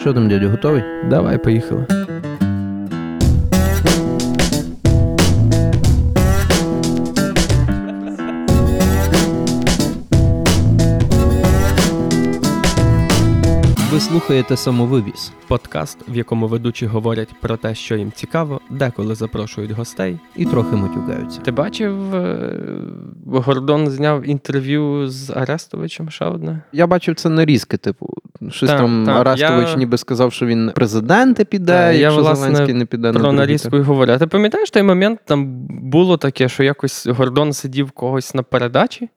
Що там, дядю, готовий? Давай, поїхали. Слухаєте самовивіз. Подкаст, в якому ведучі говорять про те, що їм цікаво, деколи запрошують гостей. І трохи матюкаються. Ти бачив, е, Гордон зняв інтерв'ю з Арестовичем ще одне? Я бачив це нарізки, типу, щось Так, там так, Арестович я- ніби сказав, що він президенти піде, Так, я, власне, Зеленський не піде Про другий нарізку і говорю. А ти пам'ятаєш той момент, там було таке, що якось Гордон сидів когось на передачі,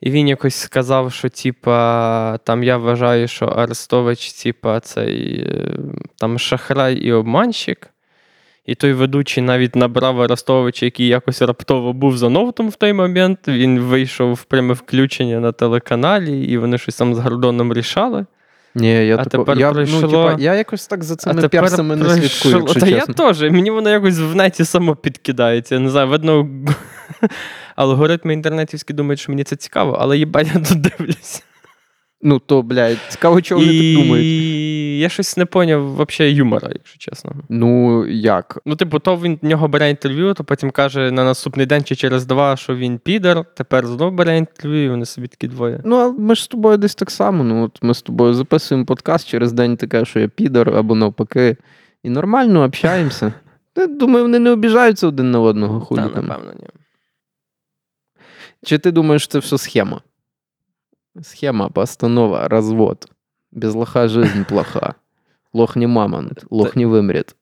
і він якось сказав, що типа, там я вважаю, що Арестович, типа, цей е, там шахрай і обманщик. І той ведучий навіть набрав Арестовича, який якось раптово був за Новтом в той момент. Він вийшов в пряме включення на телеканалі, і вони щось там з Гордоном рішали. Ні, я, А тако, тепер я, пройшло- ну, типа, я якось так за цими а тепер персами не слідкую, якщо Та чесно. я теж. Мені воно якось в неті само підкидається. Я не знаю, видно, алгоритми інтернетівські думають, що мені це цікаво, але їбать, я тут дивлюся. Ну, то, блядь, цікаво, чого вони так думають. І я щось не поняв взагалі юмора, якщо чесно. Ну, як? Ну, типу, то він в нього бере інтерв'ю, то потім каже на наступний день чи через два, що він підер, тепер знов бере інтерв'ю, і вони собі такі двоє. Ну, а ми ж з тобою десь так само. Ну, от ми з тобою записуємо подкаст, через день ти кажеш, що я підор, або навпаки. І нормально общаємося. Думаю, вони не обіжаються один на одного Та, хулі напевно, ні. Чи ти думаєш, це все схема? Схема, постанова, развод. Без лоха жизнь плоха. Лох не мамонт, лох не вимрет.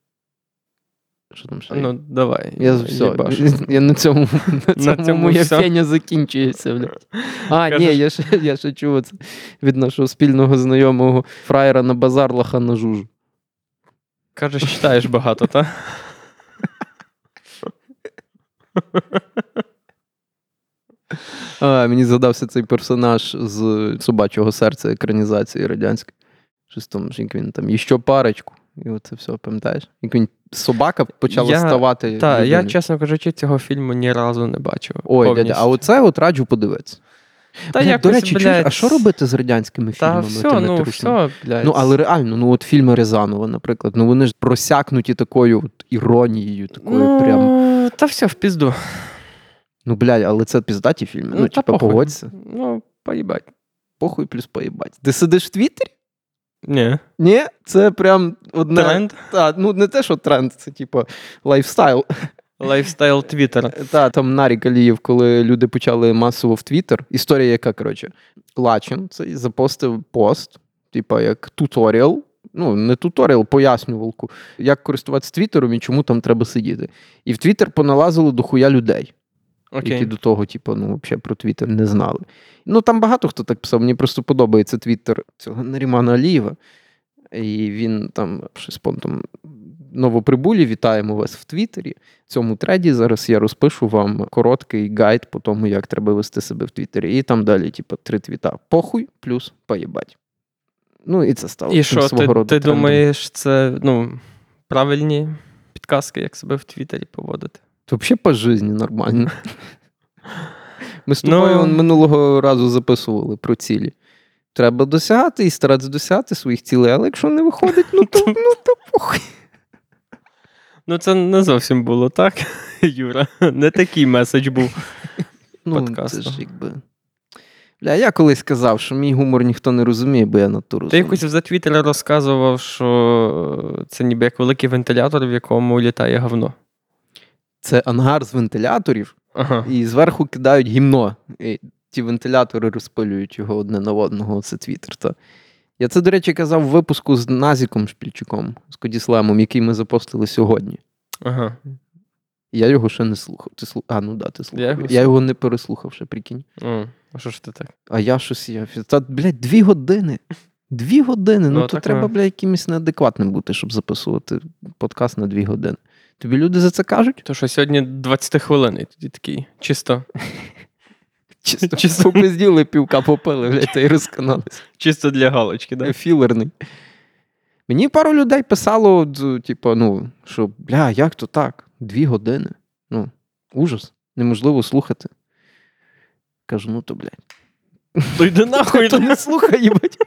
Що там ще? Ну, давай. я все. їбашу. Я на цьому, на На цьому, цьому моя феня закінчується. Блядь. А, ні, Кажеш- я ще, я ще чув це від нашого спільного знайомого фраєра на базар лоха на жужу. Кажеш, читаєш багато, так? А, мені згадався цей персонаж з собачого серця екранізації радянської. Щось там, як він там, іще парочку. І оце все, пам'ятаєш? Як він собака почала Я- ставати. Так, я, чесно кажучи, цього фільму ні разу не бачив. Ой, повністю. дядя, а оце от раджу подивитися. Та Блядь, якось, до речі, чуєш, а що робити з радянськими Та фільмами? все, ну, все, блядь. Ну, але реально, ну от фільми Рязанова, наприклад, ну вони ж просякнуті такою от іронією, такою ну, прям. Та все, в пізду. Ну, блядь, але це піздаті фільми. Ну, Ну, типа, похуй. погодься. Ну, поїбать. Похуй плюс поїбать. Ти сидиш в Твіттері? Ні. Ні, це прям одне. Тренд. Та, ну не те, що тренд, це типу лайфстайл. Лайфстайл Твіттера. Та там Нарік Алієв, коли люди почали масово в Твіттер. Історія, яка коротше, Лачин цей запостив пост, типу, як туторіал. Ну, не туторіал, пояснювалку, як користуватися Твіттером і чому там треба сидіти. І в Твіттер поналазило дохуя людей, які до того, типу, ну, взагалі про Твіттер не знали. Ну, там багато хто так писав. Мені просто подобається Твіттер цього Нарімана Алієва. І він там щось понтом новоприбулі, вітаємо вас в Твіттері. В цьому треді зараз я розпишу вам короткий гайд по тому, як треба вести себе в Твіттері. І там далі, типу, три твіта. Похуй плюс поїбать. Ну, і це стало І що, свого ти, роду ти трендом. думаєш, це ну, правильні підказки, як себе в Твіттері поводити? Це взагалі по житті нормально. Ми з Ну- тобою он минулого разу записували про цілі. Треба досягати і старатися досягати своїх цілей, але якщо не виходить, ну то, ну, то похуй. Ну, це не зовсім було так, Юра. Не такий меседж був. Ну, це ж якби. Бля, я колись казав, що мій гумор ніхто не розуміє, бо я натуру. Ти якось за Твіттері розказував, що це ніби як великий вентилятор, в якому літає говно. Це ангар з вентиляторів, Ага. і зверху кидають гімно. І ті вентилятори розпилюють його одне на одного. Це твіттер. Та. Я це, до речі, казав в випуску з Назіком Шпільчуком, з Кодіслемом, який ми запостили сьогодні. Ага. Я його ще не слухав. Ти слу... А, ну да, ти слухав. Я Я його його, не переслухав ще, прикинь. А що ж ти так? А я щось я. Та, блядь, дві години. Дві години. Ну, Ну, то треба, блядь, якимось неадекватним бути, щоб записувати подкаст на дві години. Тобі люди за це кажуть? То що сьогодні 20 хвилин, і тоді такий чисто, Чисто, Чисто. попизділи, півка попили, блядь, та й розканалися. чисто для галочки, да? Філерний. Мені пару людей писало, типу, ну, що, бля, як то так? Дві години. Ну, ужас. Неможливо слухати. Кажу, ну то, блядь. То йди нахуй. То не слухай, їбать.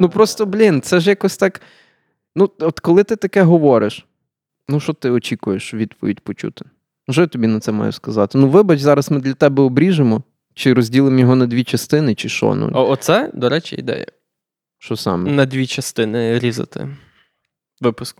Ну просто, блін, це ж якось так. Ну, от коли ти таке говориш, ну що ти очікуєш відповідь почути? Ну, Що я тобі на це маю сказати? Ну, вибач, зараз ми для тебе обріжемо, чи розділимо його на дві частини, чи що. Ну, О, оце, до речі, ідея. що саме? На дві частини різати випуск.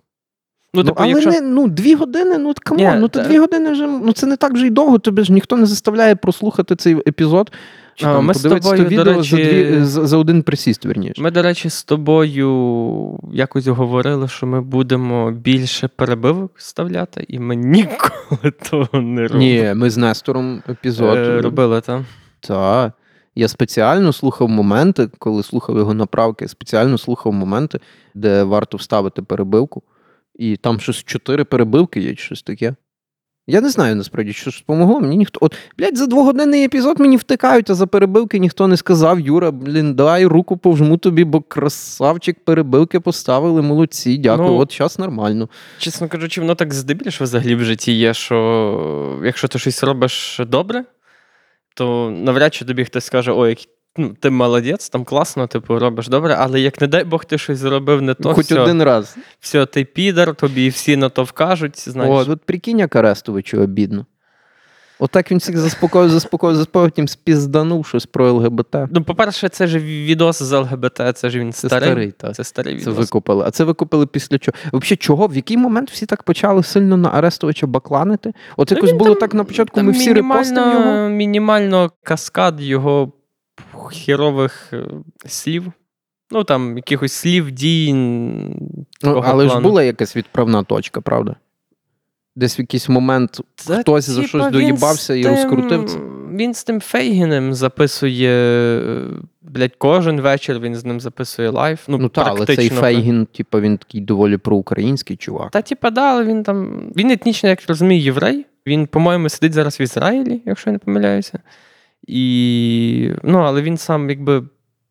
Ну, Ну, типу, але якщо... не, ну, дві години, ну come on, ну то та- дві години вже, ну це не так вже й довго, тобі ж ніхто не заставляє прослухати цей епізод. Чи А, там, ми з тобою, то до відео за, речі- дві, за, за один присіст, верніше. Ми, до речі, з тобою якось говорили, що ми будемо більше перебивок вставляти, і ми ніколи того не робили. Ні, ми з Нестором епізод Е, робили, так. Так. Я спеціально слухав моменти, коли слухав його направки, спеціально слухав моменти, де варто вставити перебивку. І там щось чотири перебивки є, щось таке. Я не знаю насправді, що ж допомогло. Мені ніхто. От, блядь, за двогодинний епізод мені втикають, а за перебивки ніхто не сказав. Юра, блін, дай руку повжму тобі, бо красавчик перебивки поставили, молодці, дякую. Ну, От час нормально. Чесно кажучи, воно так здебільшого взагалі в житті є, що якщо ти щось робиш добре, то навряд чи тобі хтось скаже, ой, ну, ти молодець, там класно, типу, робиш добре, але як не дай Бог ти щось зробив не то, Хоч все, один раз. все, ти підар, тобі всі на то вкажуть, знаєш. О, от прикинь, як Арестовичу обідно. Отак він всіх заспокоїв, заспокоїв, заспокоїв, потім спізданув щось про ЛГБТ. Ну, по-перше, це ж відос з ЛГБТ, це ж він Це старий. старий, так. Це старий Це викупили. А це викупили після чого? Взагалі, чого? В який момент всі так почали сильно на Арестовича бакланити? От якось він було там- так на початку, ми всі репостимо його. Мінімально каскад його хірових е, слів. Ну, там, якихось слів, дій. Ну, але ж була якась відправна точка, правда? Десь в якийсь момент Це, хтось за щось доїбався і розкрутив це. Він з тим Фейгінем записує, е, блядь, кожен вечір він з ним записує live. Ну, Ну так, але цей. Фейгін, типу, він такий доволі проукраїнський чувак. Та, типа, да, але він там. Він етнічно, як розумію, єврей. Він, по-моєму, сидить зараз в Ізраїлі, якщо я не помиляюся. І... Ну, але він сам, якби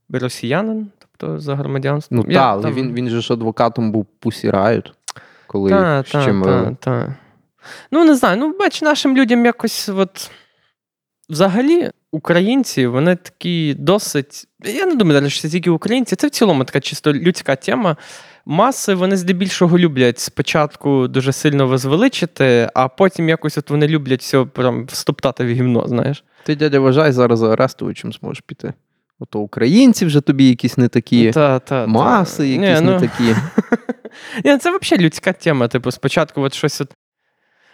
росіянин, тобто за громадянством. Ну так, але він, він же ж адвокатом був Riot, коли Та, ще та, ми- та, та. Ну, не знаю, ну, бач, нашим людям якось от. Взагалі, українці, вони такі досить. Я не думаю, що це тільки українці, це в цілому така чисто людська тема. Маси вони здебільшого люблять спочатку дуже сильно возвеличити, а потім якось от вони люблять все прям встоптати в гімно, знаєш. Ти, дядя, вважай, зараз за Арестовичем зможеш піти. Ото українці вже тобі якісь не такі, Та, та, та. маси якісь ну, не такі. Ні, це взагалі людська тема. Типу, спочатку от щось. От...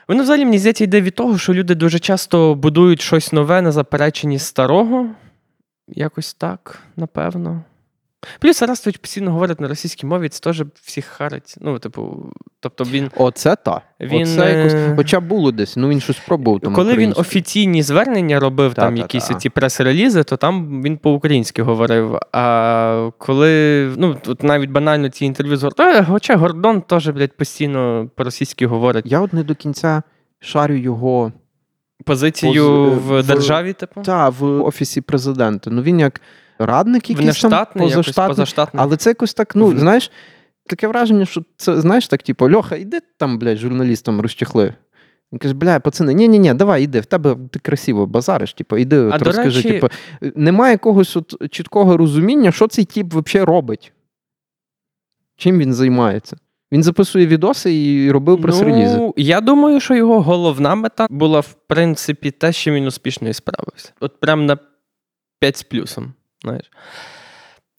Воно взагалі мені здається йде від того, що люди дуже часто будують щось нове на запереченні старого. Якось так, напевно. Плюс Арестович постійно говорить на російській мові, це теж всіх харить. Ну, типу, тобто він. Оце та. Він, Оце якось, е, хоча було десь, ну він щось пробував там. Коли він офіційні звернення робив, Та, там та, якісь та. ці прес-релізи, то там він по-українськи говорив. А коли, ну, от навіть банально ці інтерв'ю з Гордоном, хоча Гордон теж, блядь, постійно по-російськи говорить. Я от не до кінця шарю його Позицію Поз- в, в- державі, типу? та, в офісі президента. Ну він як радник якийсь там позаштатний. позаштатний. Але це якось так, ну, знаєш, таке враження, що це, знаєш, так, типу, Льоха, іди там, блядь, журналістам розчехли. Він каже, бля, пацани, ні, ні, ні, давай, іди, в тебе ти красиво базариш, типу, іди, от, розкажи. речі- Типу, немає якогось от чіткого розуміння, що цей тип взагалі робить. Чим він займається? Він записує відоси і робив прес-релізи. Ну, я думаю, що його головна мета була, в принципі, те, що він успішно і справився. От прям на 5 з плюсом. Знаєш.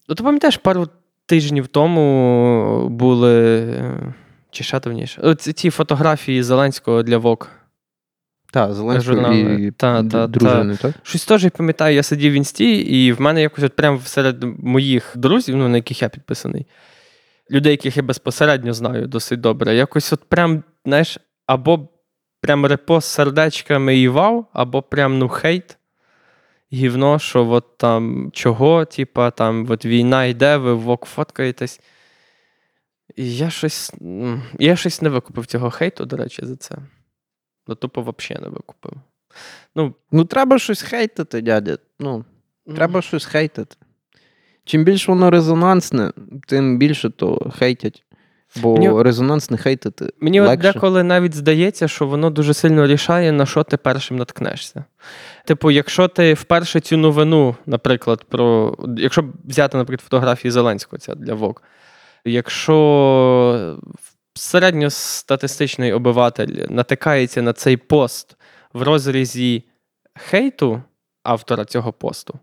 От ти пам'ятаєш, пару тижнів тому були. е, Чи? От ці фотографії Зеленського для ВОК. Так, Зеленський журнали. і Та, та, дружини, так? Щось теж я пам'ятаю, я сидів в інсті, і в мене якось от прям серед моїх друзів, ну, на яких я підписаний, людей, яких я безпосередньо знаю досить добре, якось от прям, знаєш, або прям репост з сердечками і вау, або прям ну хейт. Гівно, що от там чого, типа, там от війна йде, ви вок фоткаєтесь. І я щось. Я щось не викупив цього хейту, до речі, за це. Ну, тупо взагалі не викупив. Ну, Ну, треба щось хейтити, дядя. Ну, треба щось хейтити. Чим більше воно резонансне, тим більше то хейтять. Бо Мені- резонанс не хейтити. Мені от деколи навіть здається, що воно дуже сильно рішає, на що ти першим наткнешся. Типу, якщо ти вперше цю новину, наприклад, про. Якщо взяти, наприклад, фотографії Зеленського ця для ВОК, якщо середньостатистичний обиватель натикається на цей пост в розрізі хейту автора цього посту,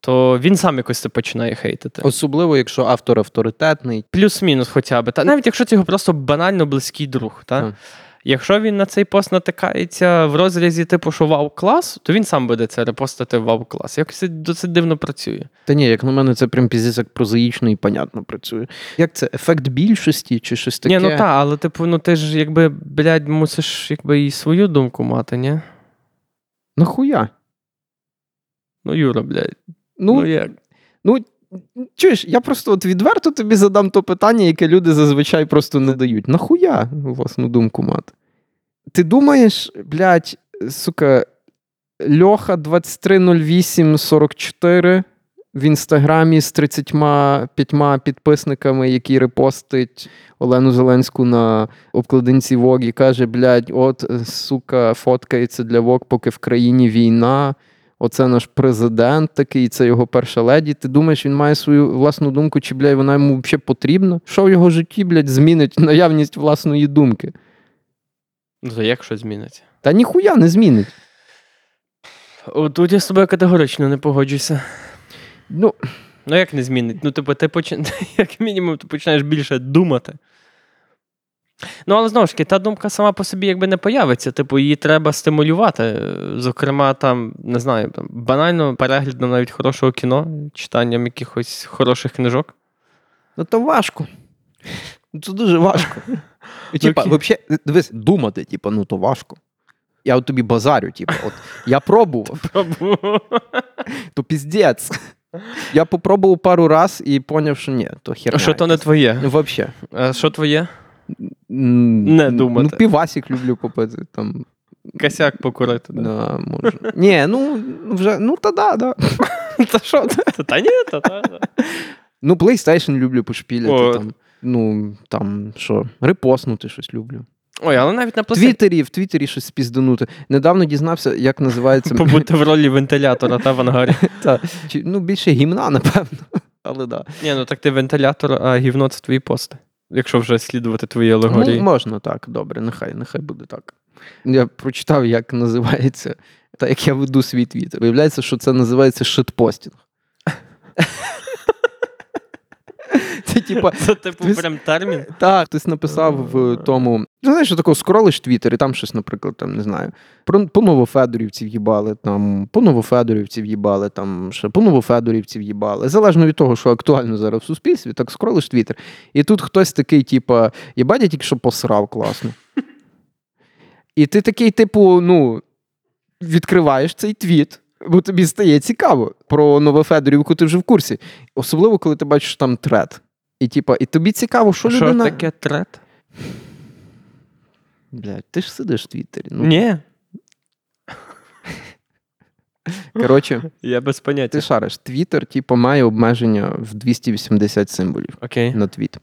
то він сам якось це починає хейтити. Особливо, якщо автор авторитетний. Плюс-мінус хоча б. Та навіть якщо це його просто банально близький друг. Та? Так. Якщо він на цей пост натикається в розрізі, типу, що вау клас, то він сам буде це репостити в вау клас. Якось це досить дивно працює. Та ні, як на мене, це прям піздець як прозаїчно і понятно працює. Як це? Ефект більшості чи щось таке? Ні, ну так, але типу, ну ти ж якби, блядь, мусиш якби і свою думку мати, ні? Нахуя? Ну, Юра, блядь. Ну, Ну, як? Ну, чуєш, я просто от відверто тобі задам то питання, яке люди зазвичай просто не дають. Нахуя власну думку мати? Ти думаєш, блядь, сука, Льоха 230844 в інстаграмі з 35 підписниками, який репостить Олену Зеленську на обкладинці Вог і каже: блядь, от, сука, фоткається для Вог, поки в країні війна. Оце наш президент такий, це його перша леді. Ти думаєш, він має свою власну думку, чи блядь, вона йому взагалі потрібна? Що в його житті, блядь, змінить наявність власної думки? Ну, то як щось зміниться? Та ніхуя не змінить. Тут я з тобою категорично не погоджуюся. Ну, Ну, як не змінить? Ну, типу, ти почин... як мінімум, ти починаєш більше думати. Ну, але знову ж таки, та думка сама по собі якби не появиться. Типу, її треба стимулювати. Зокрема, там, не знаю, там, банально переглядом навіть хорошого кіно, читанням якихось хороших книжок. ну то важко. Ну, Це дуже важко. Типа, взагалі, дивись, думати, типа, ну то важко. Я от тобі базарю, типа, от я пробував, то піздець. Я попробував пару раз і поняв, що ні, то херня. Що то не твоє? Ну, Вообще. Що твоє? Не думати. Ну, півасик люблю попити. Там, Косяк покурити. Да. да, може. Ні, ну вже, ну та да, да. Та що? Та, та ні, та, та. Ну, PlayStation люблю пошпіляти. О. Там. Ну, там що, репостнути щось люблю. Ой, але навіть на В Твіттері, в Твіттері щось спізданути. Недавно дізнався, як називається. побути в ролі вентилятора та в ангарі. Та, чи, ну, більше гімна, напевно. Але да. Ні, ну так ти вентилятор, а гівно це твої пости. Якщо вже слідувати твої Ну, алегорії. можна так, добре, нехай, нехай буде так. Я прочитав, як називається, та як я веду свій твіт. Виявляється, що це називається шитпостінг. Це типа. Це типу Ти- прям термін. Так, хтось написав в тому. Ну, знаєш, що такого скролиш твіттер, і там щось, наприклад, там не знаю. Про по Новофедорівців їбали, там по Новофедорівців їбали, там ще по Новофедорівців їбали. Залежно від того, що актуально зараз в суспільстві, так скролиш твіттер. І тут хтось такий, типа, їбать, я тільки що посрав класно. І ти такий, типу, ну, відкриваєш цей твіт. Бо тобі стає цікаво про Новофедорівку, ти вже в курсі. Особливо, коли ти бачиш там трет. І, типа, і тобі цікаво, що, Що людина... таке трет? Блядь, ти ж сидиш в Твіттері. Ну, Ні, Коротше, я без поняття. ти шариш, Твіттер, типу, має обмеження в 280 символів Окей. на твіт.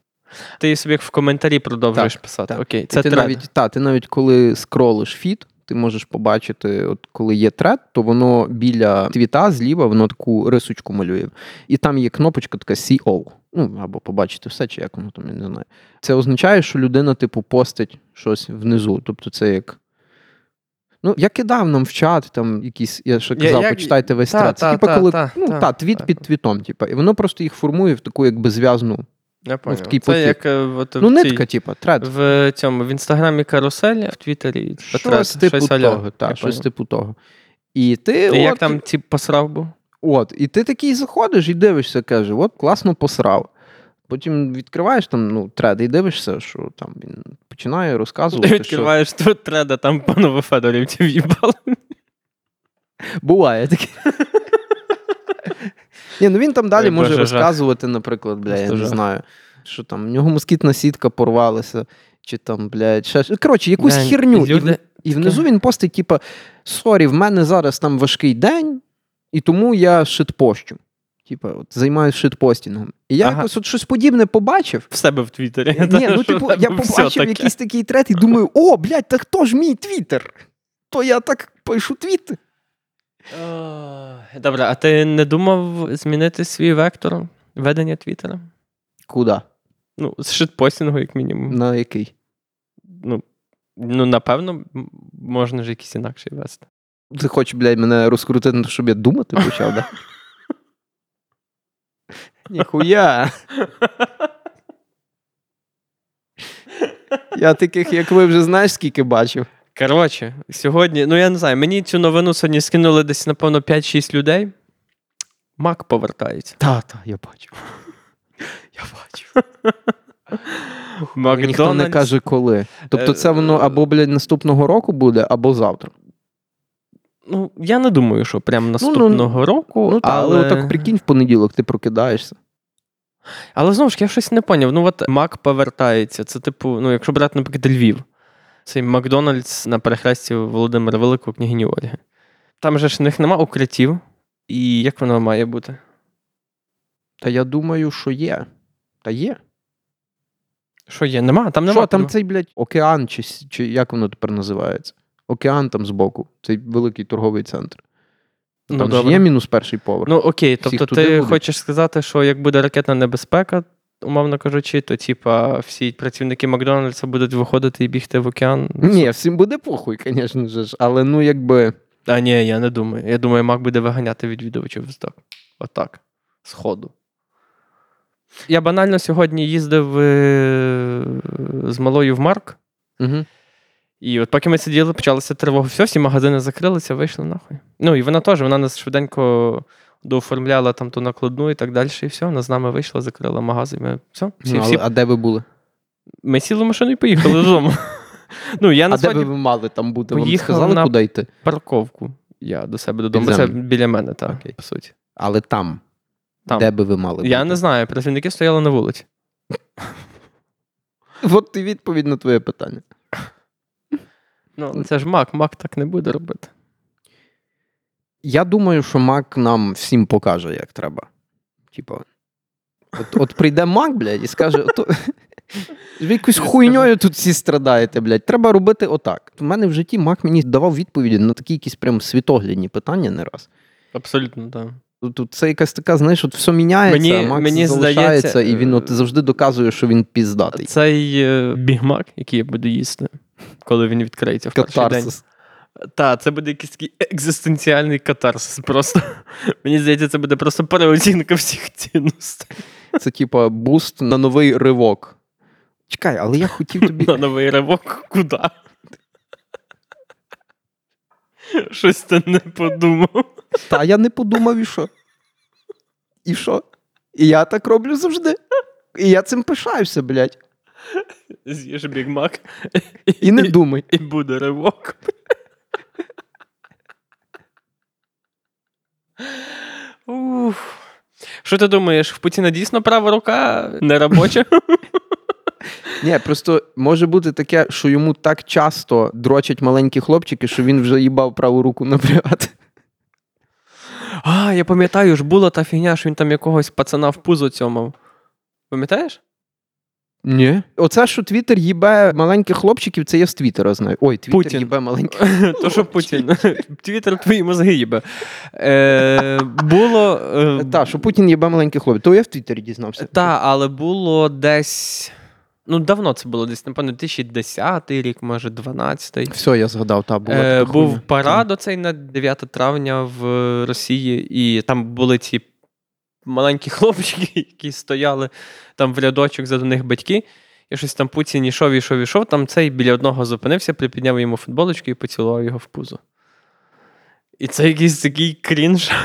Ти собі в коментарі продовжуєш писати. так. Окей, це ти трет. навіть, та, ти навіть коли скролиш фіт, ти можеш побачити, от коли є трет, то воно біля твіта зліва, воно таку рисочку малює. І там є кнопочка така CO. Ну, або побачити все, чи як воно там, я не знаю. Це означає, що людина, типу, постить щось внизу. Тобто це як. Ну, я кидав нам в чат, там якісь, я ще казав, я- почитайте весь та, трет. Це та, типа, та, коли та, ну, та, та, твіт та. під твітом, типа, і воно просто їх формує в таку якби зв'язну. Я поняв. такий Це потік. як е, от Ну, в цій- нитка, типа, трет. в цьому в інстаграмі каруселі, в Твіттері типу, Щось трет, типу щось того, щось типу того. І ти, І от, як там ці посрав був? От, і ти такий заходиш і дивишся, каже, от класно посрав. Потім відкриваєш там ну, тред і дивишся, що там він починає розказувати. що... Відкриваєш тут треда, там панове Федорівців їбали. Буває таке. Ні, ну він там далі Ой, може Боже, розказувати, наприклад, бля, я не знаю, що там, в нього москітна сітка порвалася, чи там, блядь, ще. Коротше, якусь херню. Люди і внизу він постить, типа, sorry, в мене зараз там важкий день, і тому я шитпощу. Типа, от займаюся шитпостінгом. І я Ага. якось от щось подібне побачив. В себе в Твіттері. Ні, ну типу, я побачив таке. якийсь такий тред і думаю, о, блядь, та хто ж мій твіттер? То я так пишу твіти. Добре, а ти не думав змінити свій вектор ведення Твіттера? Куди? Ну, з шитпостінгу, як мінімум. На який? Ну, ну, напевно, можна ж якийсь інакший вести. Ти хочеш, блядь, мене розкрутити, щоб я думати почав, да? Ніхуя. Я таких, як ви, вже знаєш, скільки бачив. Коротше, сьогодні, ну я не знаю, мені цю новину сьогодні скинули десь, напевно, 5-6 людей. Мак повертається. Та, та, я бачив. Я бачив. Ніхто не каже, коли. Тобто, це воно або, блядь, наступного року буде, або завтра. Ну, я не думаю, що прямо наступного року. Ну, та, але але... отак прикинь, в понеділок ти прокидаєшся. Але знову ж я щось не поняв. Ну, от Мак повертається. Це, типу, ну, якщо брати, наприклад, Львів, цей Макдональдс на перехресті Володимира Великого княгині Ольги. Там же ж в них нема укриттів. І як воно має бути? Та я думаю, що є. Та є. Що є? Нема? Там нема. Що там цей, блядь, океан, чи, чи як воно тепер називається? Океан там збоку, цей великий торговий центр. Ну, ж добре. є мінус перший поверх. Ну окей, Всіх тобто ти будуть. хочеш сказати, що як буде ракетна небезпека, умовно кажучи, то типа всі працівники Макдональдса будуть виходити і бігти в океан. Ні, всім буде похуй, звісно ж. Але ну якби. А ні, я не думаю. Я думаю, Мак буде виганяти відвідувачів так. Отак. З ходу. Я банально сьогодні їздив е, з малою в Марк, Угу. І от поки ми сиділи, почалася тривога. Все, всі магазини закрилися, вийшли нахуй. Ну, і вона теж, вона нас швиденько дооформляла там ту накладну і так далі, і все. Вона з нами вийшла, закрила магазин. Ми, все, всі, Ну, всі, а де ви були? ми сіли в машину і поїхали додому. Ну, я А де би ви мали там бути? Вам сказали, на- куди йти? парковку. Я до себе додому. Це біля мене, так, Окей. по суті. Але там. Там. Де би ви мали Я не знаю, працівники стояли на вулиці. От і відповідь на твоє питання. Ну, це ж Мак, Мак так не буде робити. Я думаю, що Мак нам всім покаже, як треба. Типа. От, от прийде Мак, блядь, і скаже: ото... ви якусь хуйньою тут всі страдаєте, блядь. Треба робити отак. У мене в житті Мак мені давав відповіді на такі якісь прям світоглядні питання не раз. Абсолютно, так. Тут це якась така, знаєш, от все міняється, Мені- а Макс мені залишається, здається, і він от е, завжди доказує, що він піздатий. Цей е, Біг Мак, який я буду їсти, коли він відкриється в перший день. Так, це буде якийсь такий екзистенціальний катарсис. Просто мені здається, це буде просто переоцінка всіх цінностей Це типа буст на новий ривок. Чекай, але я хотів тобі. на новий ривок. Куди? Щось ти не подумав. Та я не подумав, і що? І що? І я так роблю завжди. І я цим пишаюся, блядь. З'їж Біг Мак І не думай. і буде ривок. Уф. Що ти думаєш, в Путіна дійсно права рука не робоча? Ні, просто може бути таке, що йому так часто дрочать маленькі хлопчики, що він вже їбав праву руку напрягати. А, я пам'ятаю, ж була та фігня, що він там якогось пацана в пузо цьомав. Пам'ятаєш? Ні. Оце, що Твіттер їбе маленьких хлопчиків, це я з Твіттера знаю. Ой, Твіттер їбе маленьких. То що Путін? Твіттер твої мозги їбе. Е, було. Е, Так, що Путін їбе маленьких хлопців. То я в Твіттері дізнався. Та, але було десь. Ну, давно це було десь, напевно, 2010 рік, може, 12 Все, я згадав, та була. Е, був парад оцей на 9 травня в Росії, і там були ці маленькі хлопчики, які стояли там в рядочок за до них батьки. І щось там Путін ішов, ішов, ішов. Там цей біля одного зупинився, припідняв йому футболочку і поцілував його в пузо. І це якийсь такий крінж.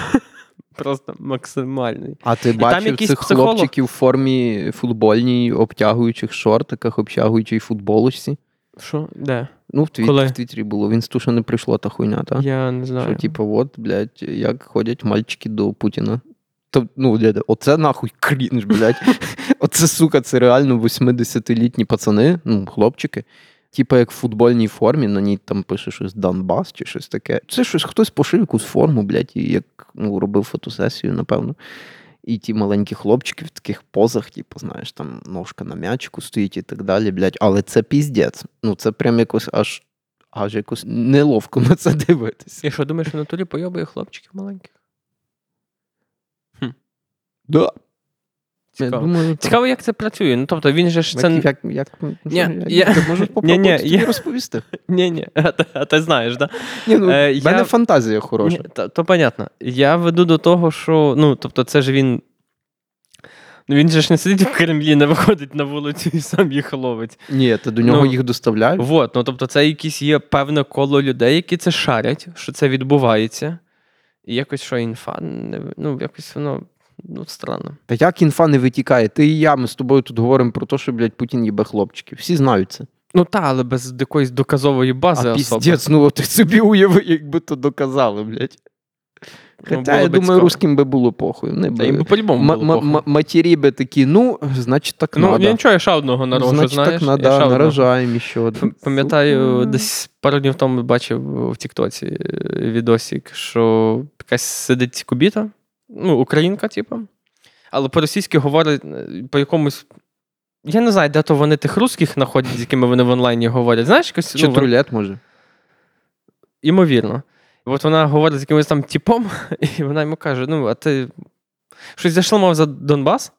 Просто максимальний. А ти там бачив цих психолог. хлопчиків в формі футбольній, обтягуючих шортиках, обтягуючій футболочці? Що? Де? Ну, в, твіт, Коли? в Твіттері було. Він що не прийшло та хуйня, та? Я не знаю. Що, типу, от, блядь, як ходять мальчики до Путіна. То, ну, оце нахуй крінж, блядь. Оце, сука, це реально 80-літні пацани, ну, хлопчики. Типа як в футбольній формі, на ній там пише щось Донбас чи щось таке. Це щось хтось пошив якусь форму, блядь, і як ну, робив фотосесію, напевно. І ті маленькі хлопчики в таких позах, типу, знаєш, там ножка на м'ячику стоїть і так далі, блядь. Але це піздець. Ну, це прям якось аж аж якось неловко на це дивитися. І що думаєш, в натурі пойобує хлопчиків маленьких? Да. Я Цікаво. думаю. Цікаво, як це працює. Ну, тобто він же ж це. Як, як, як, ну, Ні, я, я- Ти можеш Ні, попробувати ні, тобі я- розповісти? Ні, ні, а ти, а ти знаєш, да? Ні, ну, Е, в мене я- фантазія хороша. Ні, то, то понятно. Я веду до того, що ну, тобто, це ж він. Ну, він же ж не сидить в Кремлі, не виходить на вулицю і сам їх ловить. Ні, ти до нього Ну, їх доставляєш. Вот, ну тобто, це якісь є певне коло людей, які це шарять, що це відбувається. І якось що інфа, ну, якось воно ну, странно. Та як інфа не витікає? Ти і я, ми з тобою тут говоримо про те, що, блядь, Путін їбе хлопчиків. Всі знають це. Ну так, але без якоїсь доказової бази а особи. піздець, ну ти собі уяви, якби то доказали, блядь. Ну, Хоча, я думаю, цікаво. русським би було похуй. Не Та їм би би... по-любому було м- похуй. матері би такі, ну, значить, так Ну, надо. я нічого, я ще одного народжу, значить, знаєш. так я надо, ще одного. наражаємо ще один. Пам'ятаю, десь пару днів тому бачив в Тіктоці е, відосик, що якась сидить кубіта, ну, українка, типу, але по-російськи говорить е, по якомусь. Я не знаю, де то вони тих русських знаходять, з якими вони в онлайні говорять. Знаєш, якось Чи ну, вон- трулет, може? Імовірно. От вона говорить з якимось там типом, і вона йому каже: ну, а ти щось зайшло, мов за Донбас.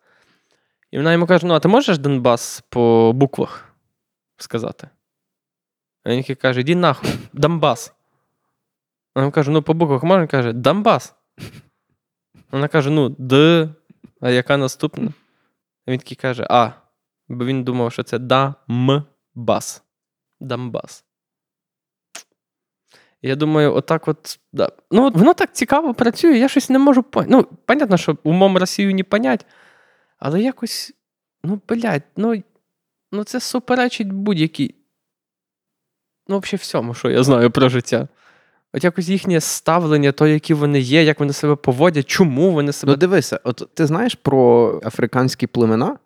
І вона йому каже: ну, а ти можеш Донбас по буквах сказати? А він каже: іди нахуй, Донбас. Вона йому каже: ну, по буквах можна? Він каже, Донбас. Вона каже: ну, Д, а яка наступна? А він такий каже: А. Бо він думав, що це Дамбас. Дамбас. Я думаю, отак от. Да. Ну, от воно так цікаво працює, я щось не можу поняти. Ну, понятно, що умом Росію не понять, але якось. Ну, блядь, ну, ну це суперечить будь-якій. Ну, взагалі, всьому, що я знаю про життя. От якось їхнє ставлення, то, які вони є, як вони себе поводять, чому вони себе. Ну, дивися, от ти знаєш про африканські племена,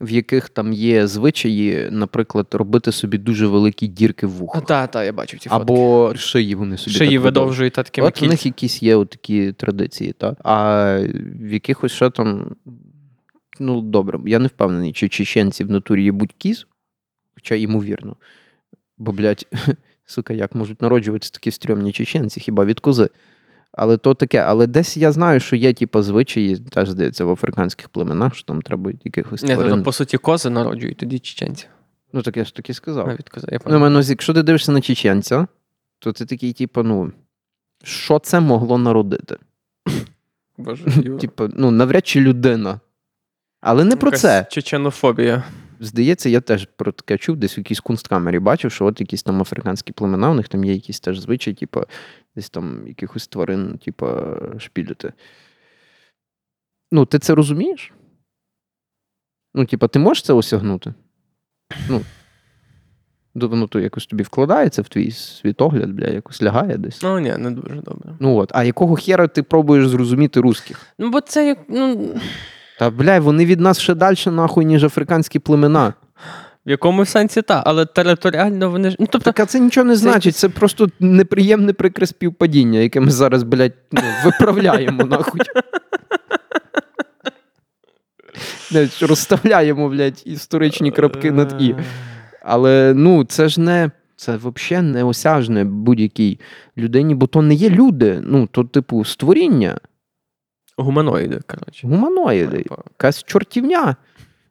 в яких там є звичаї, наприклад, робити собі дуже великі дірки в вухах. та, та, я бачив ці фотки. Або шиї вони собі. Шиї так видовжують. та такими От в них якісь є такі традиції, так? А в якихось ще там. Ну, добре, я не впевнений, чи чеченці в натурі є будь-кіз, хоча ймовірно. Бо, блядь, сука, як можуть народжуватися такі стрьомні чеченці, хіба від кози. Але то таке, але десь я знаю, що є, типу, звичаї, теж здається, в африканських племенах, що там треба якихось Ні, тварин. то, по суті, кози народжують тоді чеченці. Ну, так я ж таки сказав. Навіть кози. Я Ну, увазі, якщо ти дивишся на чеченця, то ти такий, типу, ну, що це могло народити? Боже, Типу, ну, навряд чи людина. Але не про це. Чеченофобія. Здається, я теж про таке чув, десь в якійсь кунсткамері бачив, що от якісь там африканські племена, у них там є якісь теж звичаї, типу, десь там якихось тварин, типу, шпілити. Ну, ти це розумієш? Ну, типу, ти можеш це осягнути? Ну, то воно то якось тобі вкладається в твій світогляд, бля, якось лягає десь. Ну, ні, не дуже добре. Ну от, а якого хера ти пробуєш зрозуміти русських? Ну, бо це як. Ну, Та бля, вони від нас ще далі, нахуй, ніж африканські племена. в якомусь сенсі так, але територіально вони ж. Ну, тобто, Так, а це нічого не значить, це просто неприємне прикре співпадіння, яке ми зараз, блядь, ну, виправляємо, нахуй. Розставляємо, блядь, історичні крапки над і. Але ну, це ж не. Це взагалі неосяжне будь-якій людині, бо то не є люди. Ну, то, типу, створіння, Гуманоїди, коротше. гуманоїди, якась чортівня.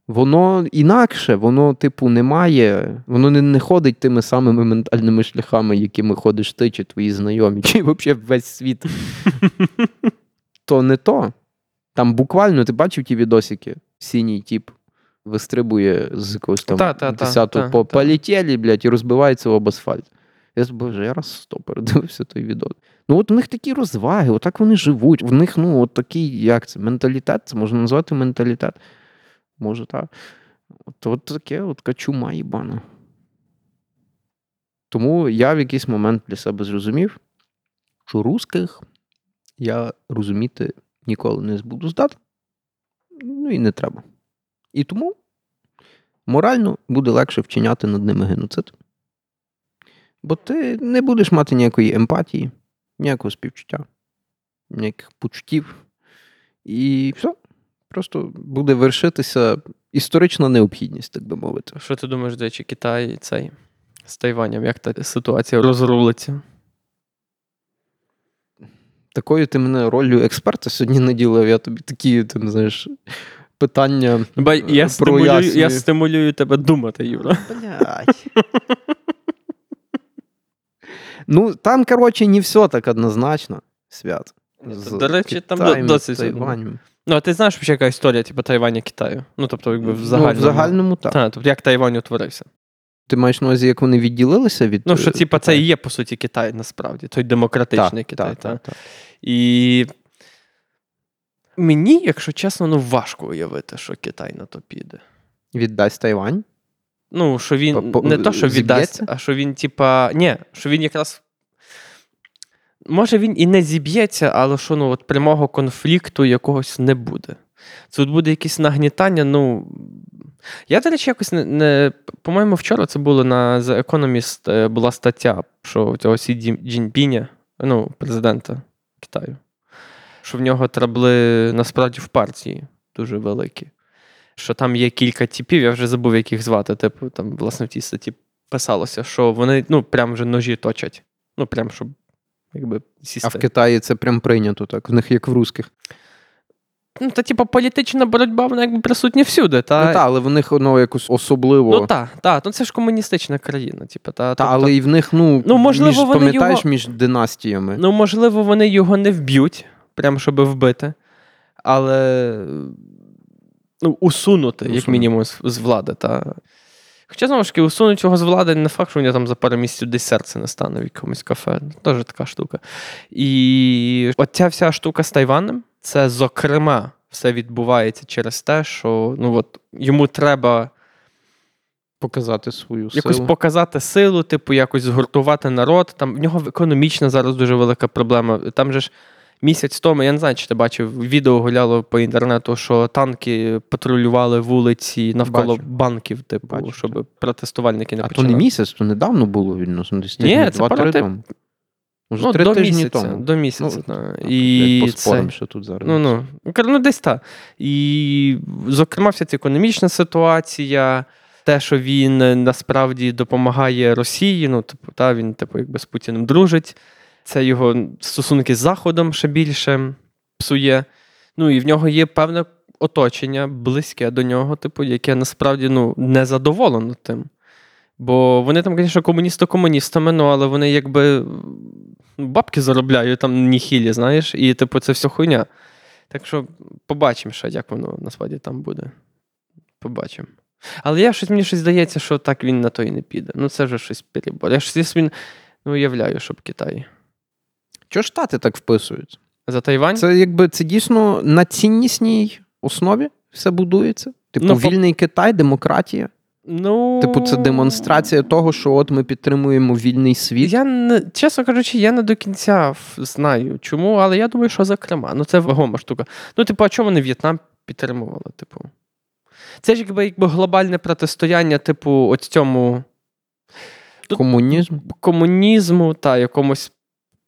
Воно інакше, воно, типу, не має, воно не, не ходить тими самими ментальними шляхами, якими ходиш ти, чи твої знайомі, чи взагалі весь світ. То не то. Там буквально ти бачив ті відосики? Синій тіп вистрибує з якогось там Та, та, та, 10-го та, по та. полетєлі, блядь, і розбивається об асфальт. Я боже, я раз сто передивився той відео. Ну, от у них такі розваги, отак вони живуть. В них, ну, от такий, як це, менталітет, це можна назвати менталітет. Може, так. От, от таке, от така чума їбана. Тому я в якийсь момент для себе зрозумів, що русських я розуміти ніколи не буду здати. Ну і не треба. І тому морально буде легше вчиняти над ними геноцид. Бо ти не будеш мати ніякої емпатії, ніякого співчуття, ніяких почуттів. І все. Просто буде вершитися історична необхідність, так би мовити. Що ти думаєш, до речі, Китай цей з Тайванем? Як та ситуація розрулиться? Такою ти мене ролью експерта сьогодні наділив. Я тобі такі, ти не знаєш, питання. Я, стимулюю, я стимулюю тебе думати, Юра. Блять. Ну, там, коротше, не все так однозначно, свят. З До речі, там Китаєм, до- досить. Тайванем. Ну, а ти знаєш, взагалі, яка історія, типу, Тайваня Китаю? Ну, тобто, якби в Ну, загальному. в загальному так. Та, тобто, як Тайвань утворився? Ти маєш на увазі, як вони відділилися від. Ну, що, е, типа, це і є, по суті, Китай, насправді, той демократичний Так, Китай. так, та. так, так. І мені, якщо чесно, ну важко уявити, що Китай на то піде. Віддасть Тайвань. Ну, що він По- не то, що віддасть, а що він, типа, ні, що він якраз. Може, він і не зіб'ється, але що ну, от прямого конфлікту якогось не буде. От буде якесь нагнітання. Ну. Я, до речі, якось не. не по-моєму, вчора це було на The Economist е, була стаття, що цього Сі Цзіньпіня, ну, президента Китаю, що в нього трабли насправді в партії дуже великі. Що там є кілька типів, я вже забув, як їх звати. Типу, там, власне, в тій статті писалося, що вони ну, прям вже ножі точать. Ну, прям, щоб якби сісти. А в Китаї це прям прийнято так. В них як в русських. Ну, та, типу, політична боротьба, вона якби присутня всюди. Та, Ну, та, але в них воно якось особливо. ну так, та, ну це ж комуністична країна. Типу, та, Та, тобто- але і в них, ну, Ну, можливо, між, вони пам'ятаєш, його- між династіями. Ну, можливо, вони його не вб'ють, прямо щоб вбити, але ну, усунути, як мінімум, з, з влади. Та. Хоча, знову ж таки, усунуть його з влади не факт, що у нього там за пару місяців десь серце не стане в якомусь кафе. Теж така штука. І от ця вся штука з Тайванем, це, зокрема, все відбувається через те, що ну, от, йому треба Показати свою якось показати силу, типу, якось згуртувати народ. Там в нього економічна зараз дуже велика проблема. Там же ж місяць тому, я не знаю, чи ти бачив, відео гуляло по інтернету, що танки патрулювали вулиці навколо Бачу. банків, типу, Бачу, щоб протестувальники не а то не місяць, то недавно було відносно десь Ні, це два-три пару ти- тому. Може, Ну, три до тижні місяця, тому. до місяця. Ну, та. Ну, І поспоримо це- ще тут зараз. Ну, ну, ну, ну, десь так. І, зокрема, вся ця економічна ситуація, те, що він е, насправді допомагає Росії, ну, типу, та, він, типу, якби з Путіним дружить. Це його стосунки з Заходом ще більше псує. Ну, і в нього є певне оточення, близьке до нього, типу, яке насправді ну, не задоволено тим. Бо вони там, звісно, комуністи комуністами, ну, але вони якби ну, бабки заробляють там ніхілі, знаєш, і типу це все хуйня. Так що побачимо ще, як воно насправді там буде. Побачимо. Але я щось, мені щось здається, що так він на то і не піде. Ну, це вже щось перебор. Я щось він не уявляю, щоб Китай. Чого штати так вписуються? За Тайвань? Це якби це дійсно на ціннісній основі все будується. Типу, Ну, по- вільний Китай, демократія. Ну, Типу, це демонстрація того, що от ми підтримуємо вільний світ. Я не, чесно кажучи, я не до кінця знаю чому, але я думаю, що зокрема. Ну, це вагома штука. Ну, типу, а чому вони В'єтнам підтримували? Типу? Це ж якби, якби глобальне протистояння, типу, от цьому Комунізм. комунізму та якомусь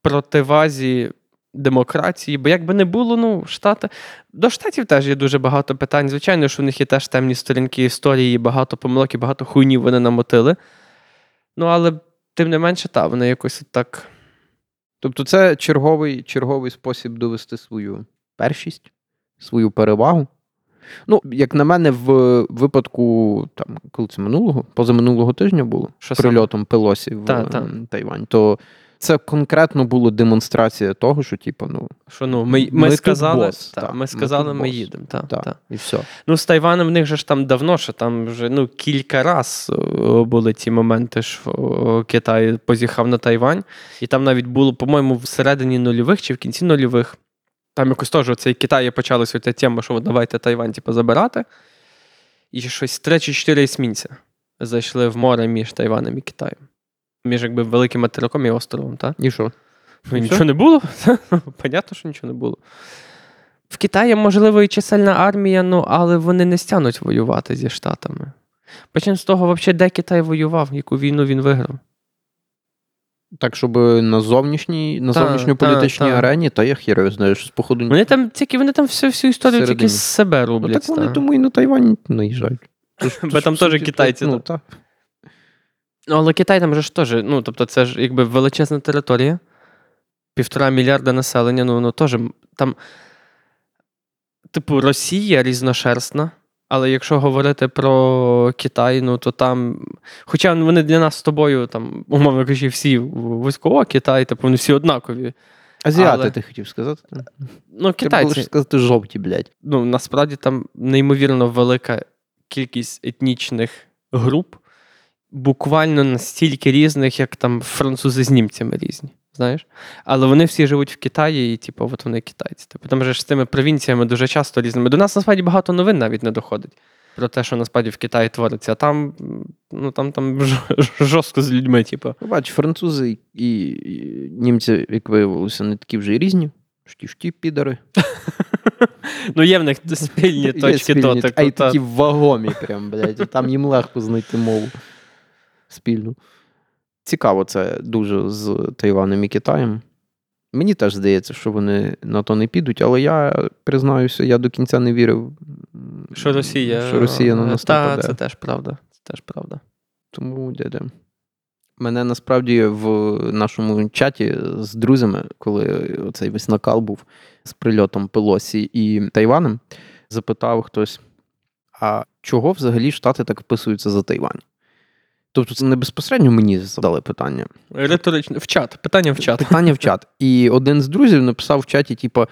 противазі демократії. Бо якби не було, ну, Штати. До Штатів теж є дуже багато питань. Звичайно, що в них є теж темні сторінки історії, багато помилок і багато хуйні вони намотили. Ну, але тим не менше, та, вони якось так. Тобто, це черговий, черговий спосіб довести свою першість, свою перевагу. Ну, як на мене, в випадку, там, коли це минулого, позаминулого тижня було Що прильотом Пелосі в Та, та. Тайвань, то це конкретно було демонстрація того, що, типу, ну, Що ну, ми, ми, Ми сказали, бос, та, та, ми ми сказали, тут ми їдемо. Та, та. і все. Ну, з Тайваном в них же ж там давно, що там вже ну, кілька раз були ті моменти, що Китай позіхав на Тайвань. І там навіть було, по-моєму, всередині нульових чи в кінці нульових. Там якось теж оцей Китай почалася ця тема, що давайте Тайвань типу, забирати. І щось три чи чотири есмінця зайшли в море між Тайванем і Китаєм. Між якби великим материком і островом, так? І що? Ну, І нічого не було. Понятно, що нічого не було. В Китаї, можливо, і чисельна армія, ну, але вони не стягнуть воювати зі Штатами. Почнемо з того, взагалі, де Китай воював, яку війну він виграв. Так, щоб на зовнішній, на Та, зовнішньополітичній та, та. арені, та я хіро знаю, що походу Вони там тільки вони там всю, всю історію Всередині. тільки з себе Ну, роблять. так вони та. тому і на Тайвань наїжджають. Бо там теж китайці, Ну, так. Ну, але Китай там же ж теж, ну, тобто, це ж якби величезна територія, півтора мільярда населення, ну воно теж там. Типу, Росія різношерстна, але якщо говорити про Китай, ну то там. Хоча вони для нас з тобою, там, умовно кажучи, всі військово Китай, типу, вони всі однакові. Азіати, Але- ти хотів сказати? Ну, Треба було китайці, ж сказати жовті, блядь. ну, насправді там неймовірно велика кількість етнічних груп, буквально настільки різних, як там французи з німцями різні. Знаєш? Але вони всі живуть в Китаї, і, типу, от вони китайці. Типу, там же ж з тими провінціями дуже часто різними. До нас насправді багато новин навіть не доходить про те, що насправді в Китаї твориться. А там, ну, там, там жорстко з людьми, типу. Ну, Бач, французи і, і німці, як виявилося, не такі вже й різні. Шті-шті, підари. Ну, є в них спільні точки дотику. А й та. такі вагомі, прям, блядь. Там їм легко знайти мову спільну. Цікаво це дуже з Тайванем і Китаєм. Мені теж здається, що вони на то не підуть, але я признаюся, я до кінця не вірив, Що Росія. що Росія на нас Та, нападе. це теж правда. Це теж правда. Тому дяде. Мене насправді в нашому чаті з друзями, коли оцей весь накал був з прильотом Пелосі і Тайванем, запитав хтось: а чого взагалі Штати так вписуються за Тайвань? Тобто це не безпосередньо мені задали питання. Риторично. В чат. Питання в чат. Питання в чат. І один з друзів написав в чаті: типу,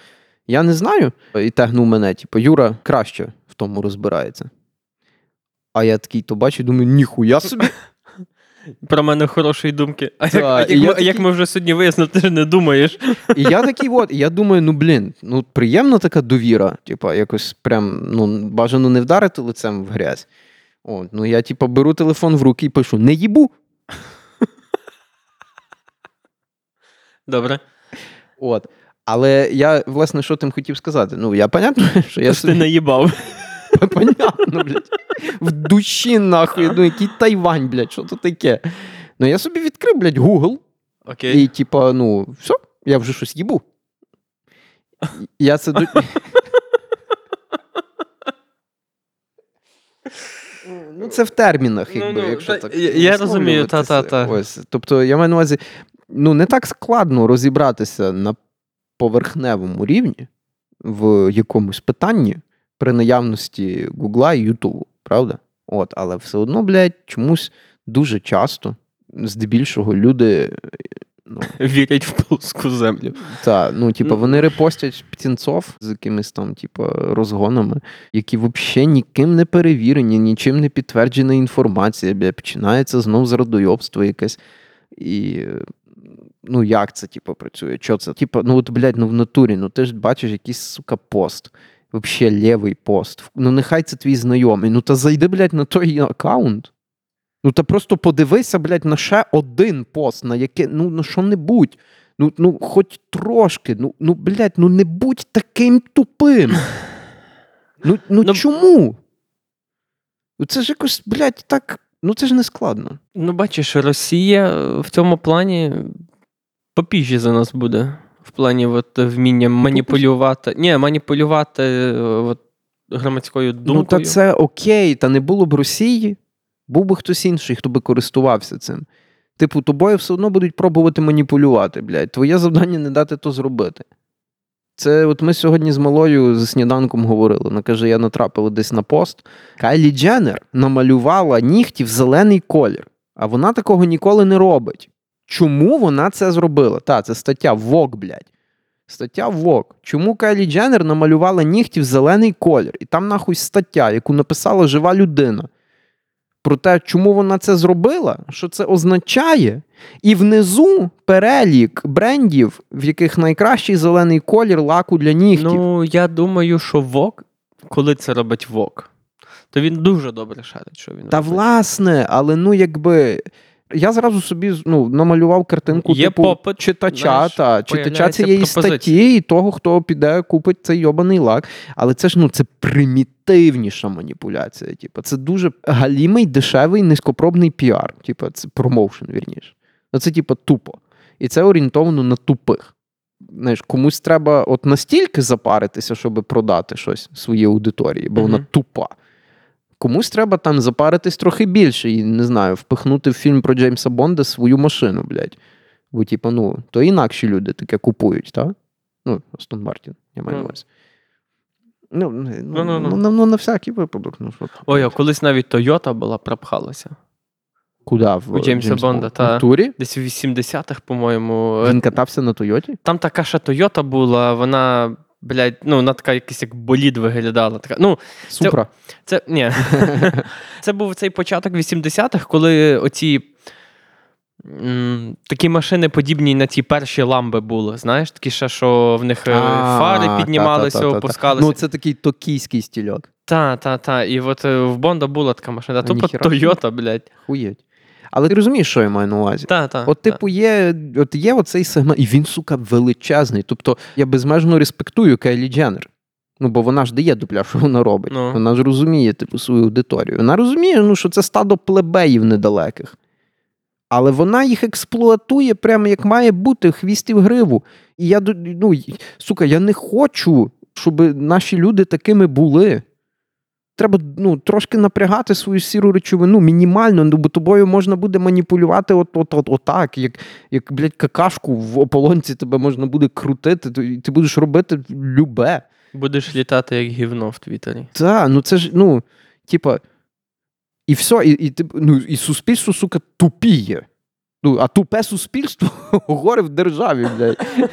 я не знаю, і тегнув мене, типу, Юра краще в тому розбирається. А я такий то бачу, думаю, ніхуя собі. Про мене хорошої думки. А Та, як, як, ми, такий- як ми вже сьогодні вияснили, ти ж не думаєш. І я такий, от, я думаю, ну блін, ну приємна така довіра. Типа, якось прям ну, бажано не вдарити лицем в грязь. От, ну я, типа, беру телефон в руки і пишу: не їбу. Добре. От. Але я, власне, що тим хотів сказати? Ну, я понятно, що я Я ти собі наїбав. понятно, блядь. В душі, нахуй. Ну, який Тайвань, блядь, що то таке? Ну, я собі відкрив, блядь, Google. Окей. І, типа, ну, все, я вже щось їбу. Я це. Ну, це в термінах, Ну, якби, ну, якщо та- так. я- я розумію, та-та-та. Ось. Тобто, я маю на увазі, ну, не так складно розібратися на поверхневому рівні в якомусь питанні при наявності Гугла і Ютубу, правда? От, але все одно, блядь, чомусь дуже часто, здебільшого, люди. Ну, Вірять в плоску землю. та, ну, типа, Ну. вони репостять птінцов з якимись там, типа, розгонами, які взагалі ніким не перевірені, нічим не підтверджена інформація, бля, починається знов з радойобства якесь. І ну, як це, типа, працює? Що це? Типа, ну от, блядь, ну в натурі, ну ти ж бачиш якийсь, сука, пост. Вообще лівий пост. Ну, нехай це твій знайомий. Ну, та зайди, блядь, на той аккаунт. Ну, та просто подивися, блядь, на ще один пост, на яке, ну, на що-небудь. Ну, ну, хоч трошки. Ну, ну, блядь, ну не будь таким тупим. Ну, ну, Ну, чому? Ну, це ж якось, блядь, так. Ну, це ж не складно. Ну, бачиш, Росія в цьому плані попіжі за нас буде. В плані от, вміння маніпулювати. Ні, маніпулювати е, от, громадською думкою. Ну, та це окей, та не було б Росії, був би хтось інший, хто би користувався цим. Типу, тобою все одно будуть пробувати маніпулювати, блядь. Твоє завдання не дати то зробити. Це от ми сьогодні з малою за сніданком говорили. Вона каже, я натрапила десь на пост. Кайлі Дженнер намалювала нігті в зелений колір, а вона такого ніколи не робить. Чому вона це зробила? Та, це стаття ВОК, блядь. Стаття ВОК. Чому Кайлі Дженнер намалювала нігті в зелений колір? І там нахуй стаття, яку написала жива людина. Про те, чому вона це зробила, що це означає, і внизу перелік брендів, в яких найкращий зелений колір лаку для нігтів. Ну, я думаю, що Vogue, коли це робить Vogue, то він дуже добре шарить, що він Та робить. власне, але ну якби. Я зразу собі ну, намалював картинку Є типу, попит, читача, знаєш, та, читача цієї пропозиція. статті і того, хто піде купить цей йобаний лак. Але це ж ну це примітивніша маніпуляція. Типу, це дуже галімий, дешевий, низькопробний піар. Типу, це промоушен, вірніше. Ну, це, типу, тупо. І це орієнтовано на тупих. Знаєш, комусь треба от настільки запаритися, щоб продати щось своїй аудиторії, бо вона тупа. Комусь треба там запаритись трохи більше і не знаю, впихнути в фільм про Джеймса Бонда свою машину, блядь. Бо, типу, ну, то інакші люди таке купують, так? Ну, Астон Мартін, я маю на Ну. увазі. Ну, ну, ну, Ну-ну-ну. ну, ну, на всякий випадок. Ну, що, Ой, а колись навіть Тойота була пропхалася. Куди? В, У Джеймса Бонда, В та. турі? Десь у 80-х, по-моєму. Він катався на Тойоті? Там така ще Тойота була, вона, блядь, ну, вона така якась як болід виглядала. Така, ну, Супра. Це ні. Це був цей початок 80-х, коли оці м, такі машини, подібні на ті перші ламби були. Знаєш, такі ще, що в них е, А, фари піднімалися, та-та-та-та-та. опускалися. Ну, це такий токійський стільок. Та, та, та. І от е, в Бонда була така машина. А Тупо ніхіра собі. Тойота, блядь. Хуєть. Але ти розумієш, що я маю на увазі? Та, та, От, та. типу, є, от є оцей сегмент, і він, сука, величезний. Тобто я безмежно респектую Кайлі Дженнер. Ну, бо вона ж дає дупля, що вона робить. Ну. Вона ж розуміє, типу, свою аудиторію. Вона розуміє, ну, що це стадо плебеїв недалеких. Але вона їх експлуатує прямо як має бути, хвістів гриву. І я, ну, сука, я не хочу, щоб наші люди такими були. Треба ну, трошки напрягати свою сіру речовину мінімально, ну, бо тобою можна буде маніпулювати от, от, от, отак, як, як блядь, какашку в ополонці тебе можна буде крутити, і ти будеш робити любе. Будеш літати як гівно в Твіттері. Та, ну це ж, ну, типа, і все, і, і, ну, і суспільство, сука, тупіє. Ну, а тупе суспільство горе в державі, блядь.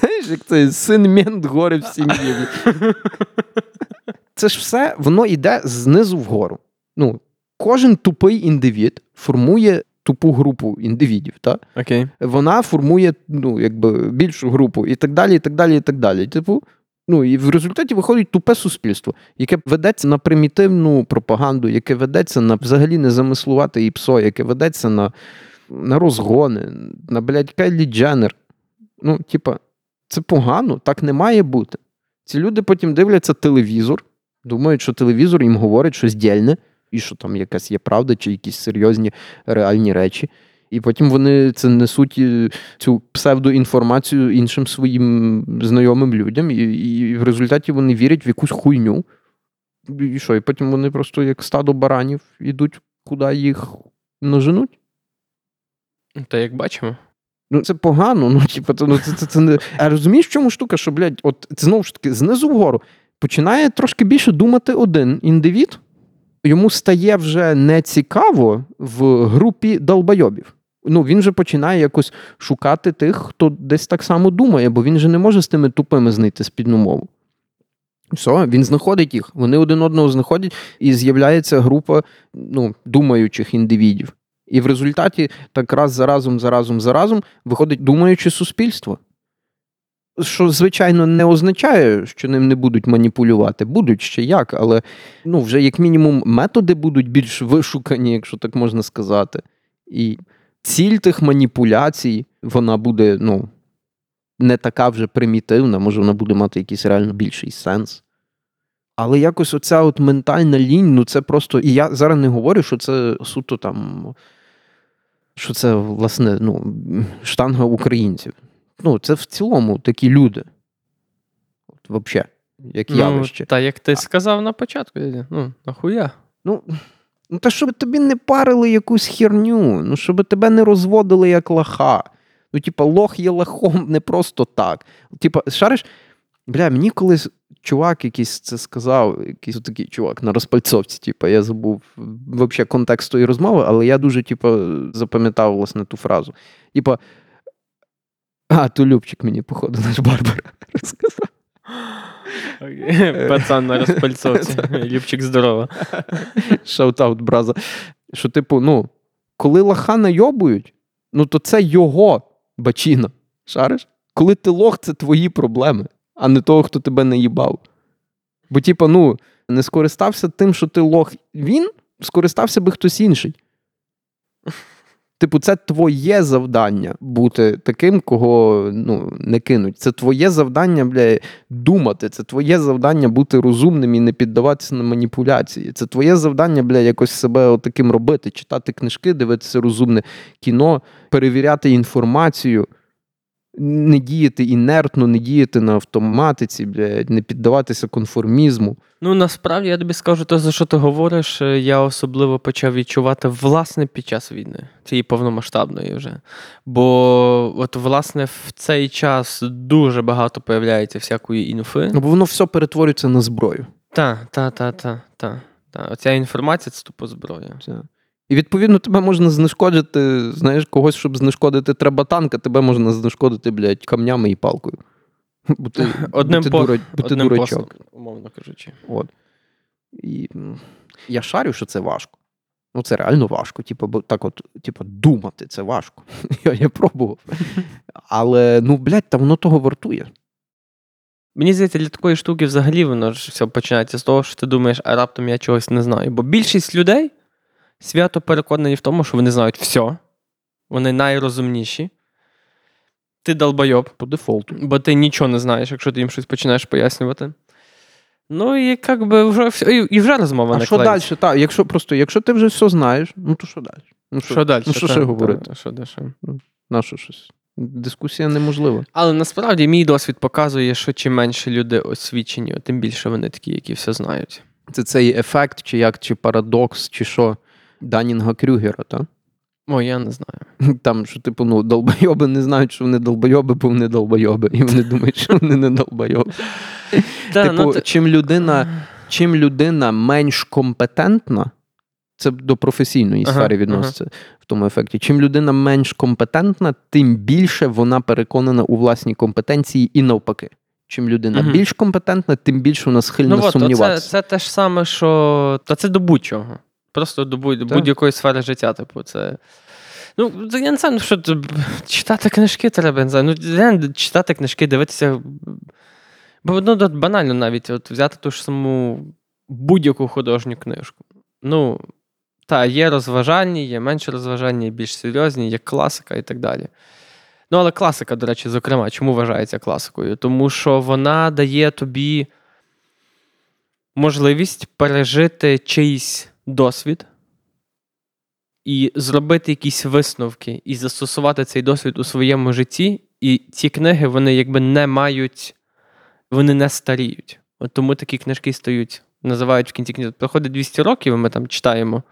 Знаєш, як це син мент горе в сім'ї. Це ж все, воно йде знизу вгору. Ну, кожен тупий індивід формує тупу групу індивідів, так? Окей. вона формує ну, якби, більшу групу і так далі, і так далі, і так далі. Типу, ну і в результаті виходить тупе суспільство, яке ведеться на примітивну пропаганду, яке ведеться на взагалі не замислувати і псо, яке ведеться на, на розгони, на блядь, Кайлі Дженнер. Ну, типа, це погано, так не має бути. Ці люди потім дивляться телевізор, думають, що телевізор їм говорить щось дільне, і що там якась є правда, чи якісь серйозні реальні речі. І потім вони це несуть е, цю псевдоінформацію іншим своїм знайомим людям, і, і в результаті вони вірять в якусь хуйню. І що? І потім вони просто як стадо баранів ідуть, куди їх наженуть. Та як бачимо. Ну, це погано. Ну, типу, це, ну, це, це, це не... А розумієш, в чому штука, що, блядь, от знову ж таки, знизу вгору починає трошки більше думати один індивід, йому стає вже не цікаво в групі долбойобів. Ну, він же починає якось шукати тих, хто десь так само думає, бо він же не може з тими тупими знайти спільну мову. Все, він знаходить їх, вони один одного знаходять, і з'являється група ну, думаючих індивідів. І в результаті так раз за разом, за разом, за разом виходить думаюче суспільство. Що, звичайно, не означає, що ним не будуть маніпулювати. Будуть ще як, але ну, вже як мінімум методи будуть більш вишукані, якщо так можна сказати. І ціль тих маніпуляцій, вона буде ну, не така вже примітивна, може, вона буде мати якийсь реально більший сенс. Але якось оця от ментальна лінь, ну це просто. І я зараз не говорю, що це суто там. Що це, власне, ну, штанга українців. Ну, це в цілому такі люди. От, взагалі, як явище. Ну, та як ти сказав на початку, ну, нахуя? Ну, ну, та щоб тобі не парили якусь херню, ну, щоб тебе не розводили як лоха. Ну, типа, лох є лохом не просто так. Типа, шариш, бля, мені колись чувак якийсь це сказав, якийсь такий чувак на розпальцовці, типа, я забув взагалі контекст тої розмови, але я дуже, типа, запам'ятав власне ту фразу. Типа, а, то Любчик мені, походу, наш Барбар розказав. Пацан на розпальцовці. Любчик здорово. Shoutout, brother. Що, типу, ну, коли лоха найобують, ну то це його бачина. Шариш? Коли ти лох, це твої проблеми, а не того, хто тебе наїбав. Бо, типу, ну, не скористався тим, що ти лох він, скористався би хтось інший. Типу, це твоє завдання бути таким, кого ну, не кинуть. Це твоє завдання, бля, думати. Це твоє завдання бути розумним і не піддаватися на маніпуляції. Це твоє завдання, бля, якось себе таким робити, читати книжки, дивитися розумне кіно, перевіряти інформацію не діяти інертно, не діяти на автоматиці, блядь, не піддаватися конформізму. Ну насправді я тобі скажу, те, за що ти говориш, е, я особливо почав відчувати власне під час війни, цієї повномасштабної вже. Бо, от, власне, в цей час дуже багато появляється всякої інфи. Ну, бо воно все перетворюється на зброю. Так, так, так, так. Та. Та. Оця інформація це тупо зброя. Це. І відповідно тебе можна знешкодити, знаєш, когось, щоб знешкодити, треба танка, тебе можна знешкодити, блядь, камнями і палкою. Бо ти, Одним, бо ти, по... дура, бо ти Одним дурачок. постом, умовно кажучи. От. І я шарю, що це важко. Ну, це реально важко. Типу, бо так от, типу, думати це важко. Я, я пробував. Але, ну, блядь, та воно того вартує. Мені здається, для такої штуки взагалі воно ж все починається з того, що ти думаєш, а раптом я чогось не знаю. Бо більшість людей свято переконані в тому, що вони знають все, вони найрозумніші. Ти долбойоб, По дефолту. бо ти нічого не знаєш, якщо ти їм щось починаєш пояснювати. Ну і як би вже все, і, і вже розмова А не що далі? Так, якщо просто, якщо ти вже все знаєш, ну то що далі? Ну, Що далі? Ну, що ще говорити? Що далі? На що щось? Дискусія неможлива. Але насправді мій досвід показує, що чим менше люди освічені, тим більше вони такі, які все знають. Це цей ефект, чи як, чи парадокс, чи що Данінга Крюгера, так? О, я не знаю. Там, що, типу, ну, долбойоби не знають, що вони долбойоби, бо вони долбойоби. І вони думають, що вони не долбойоби. Типу, ну, чим, людина, чим людина менш компетентна, це до професійної Ага, сфери відноситься в тому ефекті. Чим людина менш компетентна, тим більше вона переконана у власній компетенції і навпаки. Чим людина Мгм. більш компетентна, тим більше вона схильна Ну, то це, це те ж саме, що. Та це до будь-чого. Просто до будь- будь-якої сфери життя. Типу, це. Ну, я не знаю, ну, що читати книжки треба, не знаю. Ну, реально читати книжки, дивитися. Бо ну, банально навіть от взяти ту ж саму будь-яку художню книжку. Ну, та, є розважальні, є менш розважальні, більш серйозні, є класика і так далі. Ну, але класика, до речі, зокрема, чому вважається класикою? Тому що вона дає тобі можливість пережити чийсь досвід і зробити якісь висновки, і застосувати цей досвід у своєму житті. І ці книги, вони якби не мають, вони не старіють. От тому такі книжки стають, називають в кінці книжки. Проходить 200 років, і ми там читаємо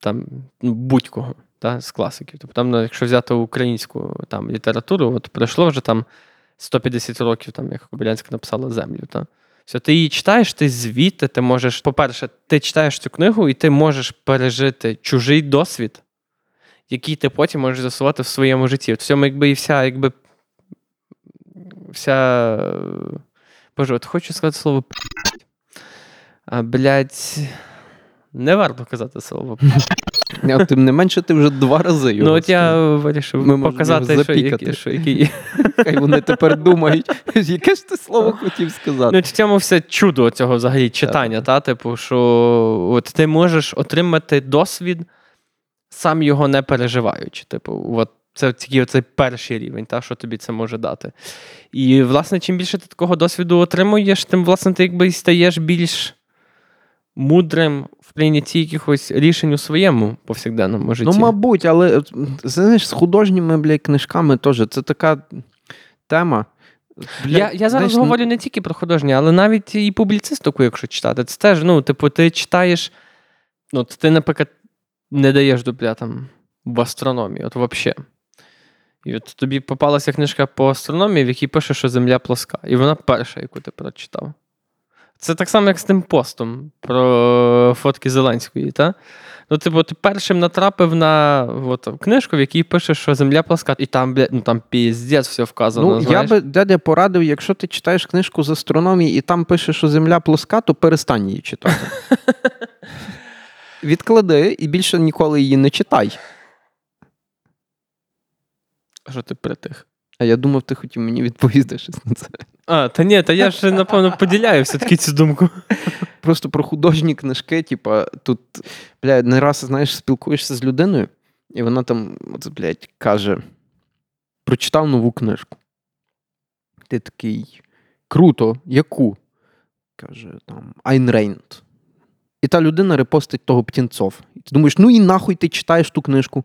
там, ну, будь-кого та, з класиків. Тобто, там, ну, якщо взяти українську там, літературу, от пройшло вже там 150 років, там, як Кобилянська написала землю. Та. Все, ти її читаєш, ти звідти, ти можеш, по-перше, ти читаєш цю книгу, і ти можеш пережити чужий досвід, який ти потім можеш застосувати в своєму житті. В цьому, якби і вся, якби вся. Боже, от хочу сказати слово а, блядь, не варто казати слово. А тим не менше, ти вже два рази його. Ну, от я вирішив Ми показати, його що, які, що які. Хай вони тепер думають, яке ж ти слово хотів сказати. Ну, в цьому все чудо цього взагалі читання, та, типу, що от ти можеш отримати досвід, сам його не переживаючи. Типу, от це тільки оцей перший рівень, та, що тобі це може дати. І, власне, чим більше ти такого досвіду отримуєш, тим, власне, ти якби і стаєш більш мудрим в прийнятті якихось рішень у своєму повсякденному житті. Ну, мабуть, але знаєш, з художніми блядь, книжками теж це така тема. Блядь, Я, я зараз знаєш, говорю не тільки про художні, але навіть і публіцистику, якщо читати. Це теж, ну, типу, ти читаєш. Ну, ти, наприклад, не даєш дупля там в астрономії, от взагалі. І от тобі попалася книжка по астрономії, в якій пише, що Земля плоска. І вона перша, яку ти прочитав. Це так само, як з тим постом про фотки Зеленської, та? Ну, типу, ти першим натрапив на от, книжку, в якій пише, що Земля плоска, і там, бля, ну там піздець все вказано. Ну, я би дядя порадив, якщо ти читаєш книжку з астрономії і там пише, що Земля плоска, то перестань її читати. Відклади і більше ніколи її не читай. Що ти притих? А я думав, ти хотів мені відповісти щось на це. А, та ні, та я ж, напевно, поділяю все-таки цю думку. Просто про художні книжки, типа, тут, бля, не раз, знаєш, спілкуєшся з людиною, І вона там, от, блядь, каже: прочитав нову книжку. Ти такий. Круто, яку? Каже там Айн Рейнд. І та людина репостить того птінцов. І ти думаєш, ну і нахуй ти читаєш ту книжку.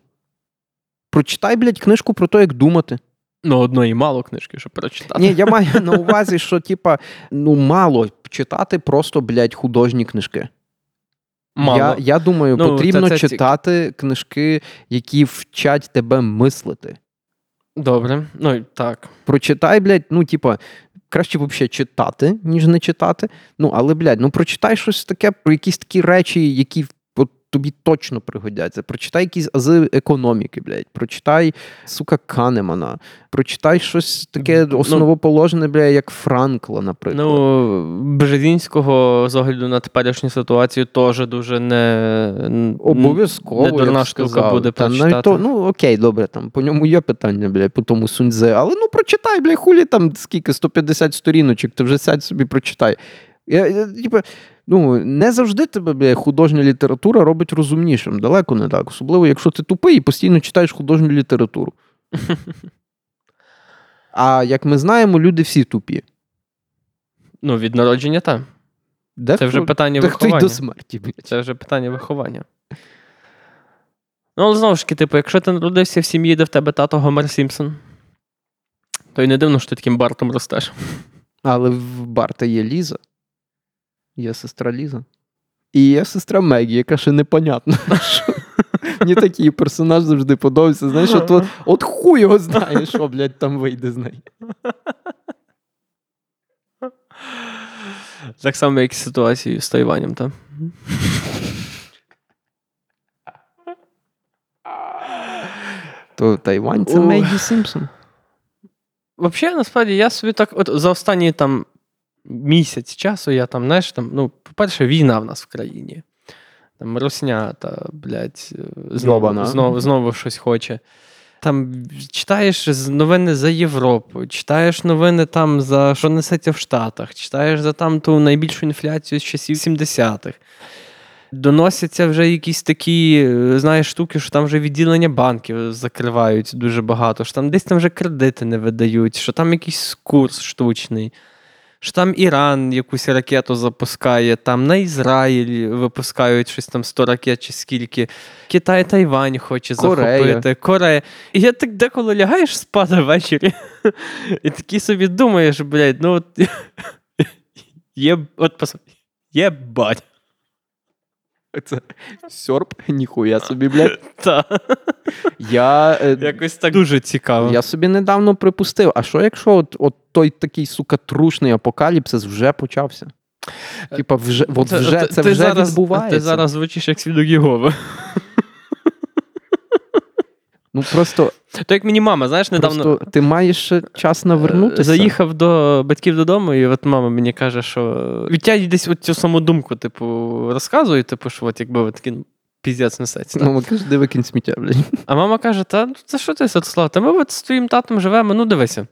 Прочитай, блядь, книжку про те, як думати. Ну, одної мало книжки, щоб прочитати. Ні, я маю на увазі, що, типа, ну, мало читати просто, блядь, художні книжки. Мало. Я, я думаю, Ну, потрібно це- це ці- читати книжки, які вчать тебе мислити. Добре. Ну, так. Прочитай, блядь, ну, типа, краще взагалі читати, ніж не читати. Ну, але, блядь, ну прочитай щось таке про якісь такі речі, які тобі точно пригодяться. Прочитай якісь ази економіки, блядь. Прочитай, сука, Канемана. Прочитай щось таке Ну, основоположне, блядь, як Франкла, наприклад. Ну, Бжезінського з огляду на теперішню ситуацію теж дуже не Обов'язково. Не дурна штука буде Та прочитати. То, ну окей, добре, там по ньому є питання, бля, по тому суньзе. Але ну прочитай, бля, хулі там скільки, 150 сторіночок, ти вже сядь собі прочитай. Я, я, типу, ну, не завжди тебе, бля, художня література робить розумнішим. Далеко не так. Особливо, якщо ти тупий і постійно читаєш художню літературу. А як ми знаємо, люди всі тупі. Ну, від народження так. Дехто, Це вже питання й виховання. до смерті. Це вже питання виховання. Ну, але знову ж таки, типу, якщо ти народився в сім'ї, де в тебе тато Гомер Сімпсон, то й не дивно, що ти таким бартом ростеш. Але в Барта є Ліза. Є сестра Ліза. І є сестра Мегі, яка ще непонятна. Мені такий персонаж завжди подобається. Знаєш, от, от, от хуй його знає, що, блядь, там вийде з неї. Так само, як і з з Тайванем, так? То Тайвань це. Мегі Сімпсон. Взагалі, насправді, я собі так, от за останні там місяць часу, я там, знаєш, там, ну, по-перше, війна в нас в країні. Там русня та, блядь, знову, знову, знову щось хоче. Там читаєш новини за Європу, читаєш новини там за що несеться в Штатах, читаєш за там ту найбільшу інфляцію з часів 70-х. Доносяться вже якісь такі, е, знаєш, штуки, що там вже відділення банків закривають дуже багато, що там десь там вже кредити не видають, що там якийсь курс штучний, що там Іран якусь ракету запускає, там на Ізраїль випускають щось там 100 ракет чи скільки. Китай Тайвань хоче Корея. захопити, Корея. І я так деколи лягаєш спати ввечері, і такий собі думаєш, блядь, ну от є, от є бать. Це сьорб, ніхуя собі, блядь. Та. Я, е, Якось так дуже цікаво. я собі недавно припустив, а що якщо от, от той такий, сука, трушний апокаліпсис вже почався? Типа, вже, от Це- вже, це ти вже зараз, відбувається. Ти зараз звучиш як свідок Єгови. Ну просто, То як мені мама, знаєш, недавно просто ти маєш час навернутися. е, заїхав до батьків додому, і от мама мені каже, що відтягуй десь от цю саму думку, типу, розказує, типу, що от якби от такий піздець несеться. так? Мама каже, де викинь сміття, блядь. А мама каже: Та ну, це що ти, Святослав? Та ми от з твоїм татом живемо, ну дивися.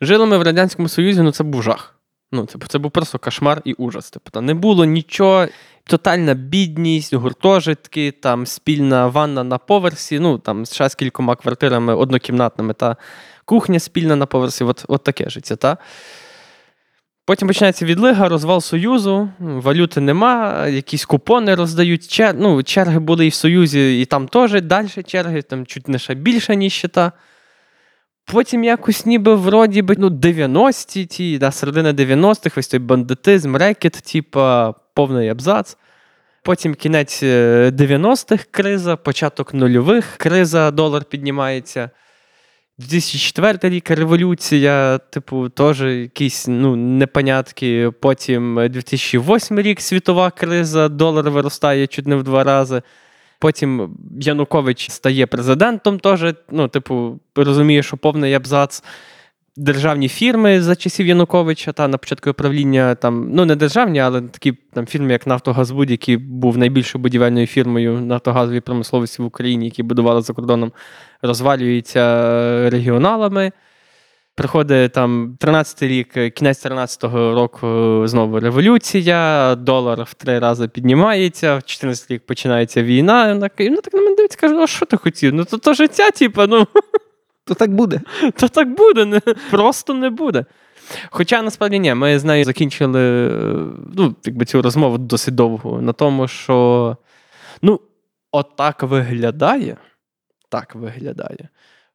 Жили ми в Радянському Союзі, ну це був жах. Ну, типу, це був просто кошмар і ужас. Типу, не було нічого, тотальна бідність, гуртожитки, там спільна ванна на поверсі, ну там ще з кількома квартирами однокімнатними, та кухня спільна на поверсі, от, от таке життя. Та? Потім починається відлига, розвал Союзу, валюти нема, якісь купони роздають. Чер... Ну, черги були і в Союзі, і там теж далі черги, там чуть не ще більше, ніж щита. Потім якось ніби вроді би ну, 90-ті, ті, да, середина 90-х, ось той бандитизм, рекет, типа повний абзац. Потім кінець е, 90-х криза, початок нульових криза, долар піднімається. 2004 рік революція, типу, теж якісь ну, непонятки. Потім 2008 рік світова криза, долар виростає чуть не в два рази. Потім Янукович стає президентом, теж, ну, типу, розуміє, що повний абзац. Державні фірми за часів Януковича та на початку правління там, ну не державні, але такі там фірми, як Нафтогазбуд, який був найбільшою будівельною фірмою нафтогазової промисловості в Україні, які будували за кордоном, розвалюються регіоналами. Приходить там 13-й рік, кінець 13-го року знову революція, долар в три рази піднімається, в 14-й рік починається війна. І вона вона так на мене дивиться, каже, а що ти хотів? Ну то, то життя, типу, ну. То так буде. То так буде, не, просто не буде. Хоча насправді ні, ми з нею закінчили ну, якби цю розмову досить довго на тому, що ну, отак виглядає, так виглядає,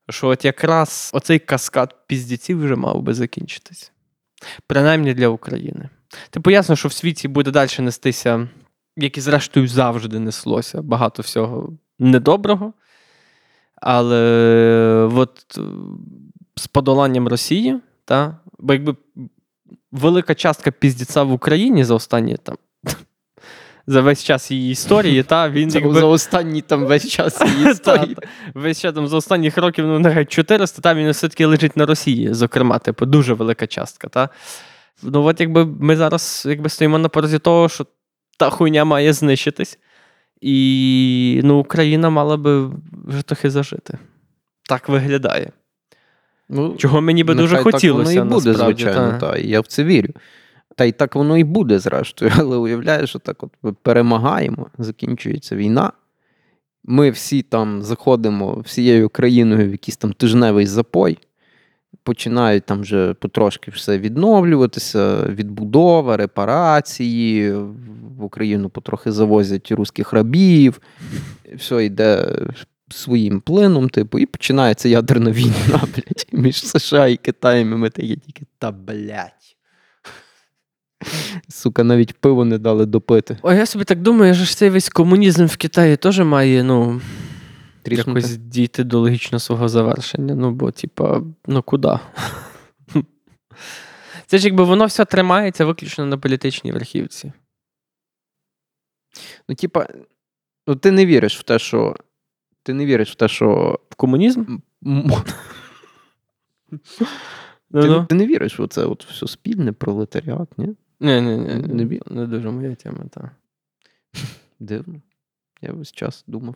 що от якраз оцей каскад піздіців вже мав би закінчитись. Принаймні для України. Типу, ясно, що в світі буде далі нестися, як і зрештою завжди неслося, багато всього недоброго. Але от з подоланням Росії, та, бо якби велика частка піздіця в Україні за останні там. За весь час її історії, та він Це якби... за останній там весь час її історії. Та, та. Весь час там за останніх років, ну, нехай 400, та він все-таки лежить на Росії, зокрема, типу, дуже велика частка. Та? Ну, от якби ми зараз якби стоїмо на порозі того, що та хуйня має знищитись, і ну, Україна мала би вже трохи зажити. Так виглядає. Ну, Чого мені би дуже хотілося. Так воно і буде, насправді, звичайно, та. та. я в це вірю. Та й так воно і буде, зрештою. Але уявляєш, що так от ми перемагаємо, закінчується війна. Ми всі там заходимо всією країною в якийсь там тижневий запой, починають там вже потрошки все відновлюватися, відбудова, репарації. В Україну потрохи завозять русських рабів, все йде своїм плином, типу, і починається ядерна війна, блядь, між США і Китаєм, і ми такі тільки та блядь. Сука, навіть пиво не дали допити. О, я собі так думаю, що ж цей весь комунізм в Китаї теж має, ну, Тріснути. якось дійти до логічного свого завершення. Ну, бо, типа, ну куди? Це ж якби воно все тримається виключно на політичній верхівці. Ну, типа, ну ти не віриш в те, що. Ти не віриш в те, що. В комунізм? Ну, Ти, ну. ти не віриш в це от все спільне пролетаріат, ні? Ні, ні, ні, Не не, бі- не дуже моя тема, так. Дивно. Я весь час думав.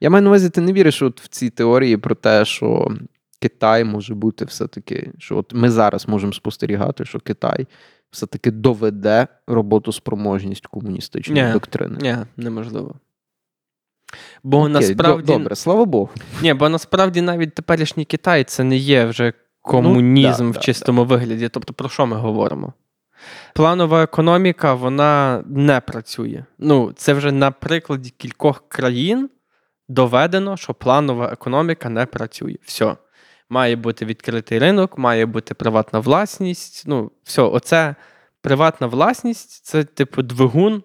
Я маю на увазі, ти не віриш от в ці теорії про те, що Китай може бути все-таки, що от ми зараз можемо спостерігати, що Китай все-таки доведе роботоспроможність комуністичної Ні. доктрини. Ні, неможливо. Бо Окей, насправді. Добре, слава Богу. Ні, бо насправді навіть теперішній Китай це не є вже комунізм да, в да, чистому вигляді. Тобто, про що ми говоримо? Планова економіка, вона не працює. Ну, це вже на прикладі кількох країн доведено, що планова економіка не працює. Все. Має бути відкритий ринок, має бути приватна власність. Ну, все, оце приватна власність це, типу, двигун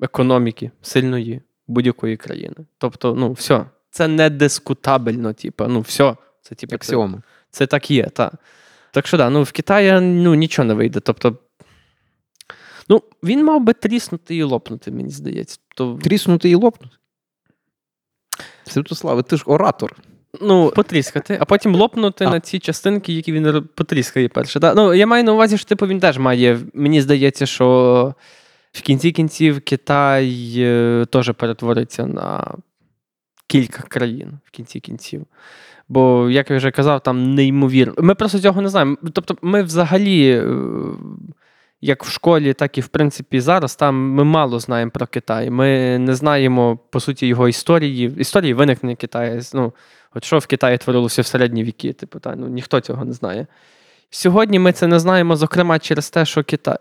економіки сильної будь-якої країни. Тобто, ну, все. Це не дискутабельно, типу, ну, все. Це, типу, це, це так є, так. Так що да, ну в Китаї ну, нічого не вийде. Тобто, ну, він мав би тріснути і лопнути, мені здається. То, Тріснути і лопнути. Святославе, ти ж оратор. ну, потріскати, а потім лопнути А. на ці частинки, які він потріскає перше. Да? Ну, я маю на увазі, що типу, він теж має. Мені здається, що в кінці кінців Китай е, теж перетвориться на кілька країн в кінці кінців. Бо, як я вже казав, там неймовірно. Ми просто цього не знаємо. Тобто, ми взагалі, е, як в школі, так і в принципі зараз, там ми мало знаємо про Китай. Ми не знаємо, по суті, його історії, історії виникнення Китаю. Ну, от що в Китаї творилося в середні віки, типу, та, ну, ніхто цього не знає. Сьогодні ми це не знаємо, зокрема, через те, що Китай.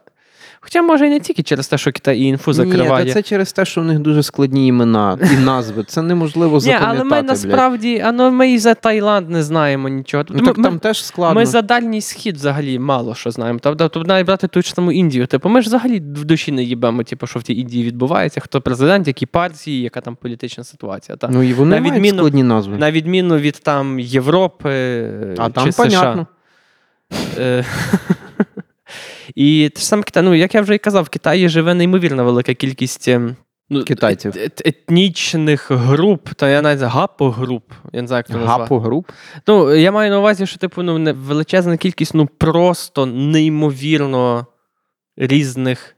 Хоча, може, і не тільки через те, що Китай і інфу закриває. Ні, це через те, що в них дуже складні імена і назви. Це неможливо Ні, але ми насправді, а ну, ми і за Таїланд не знаємо нічого. Ну, Тобто так ми, там теж складно. ми за дальній схід взагалі мало що знаємо. Тобто, тобто навіть брати ту ж саму Індію. Типу, ми ж взагалі в душі не їбемо, типу, що в тій Індії відбувається, хто президент, які партії, яка там політична ситуація. Та. Ну і вони на мають відміну- складні назви. На відміну від там Європи А чи там США. понятно. І те ж саме Китай, ну, як я вже і казав, в Китаї живе неймовірно велика кількість ем, ну, Китайців. ет- ет- етнічних груп, та я навіть гапогруп. Я не знаю, як це назвати. Гапогруп. Ну, я маю на увазі, що типу, ну, величезна кількість, ну просто неймовірно різних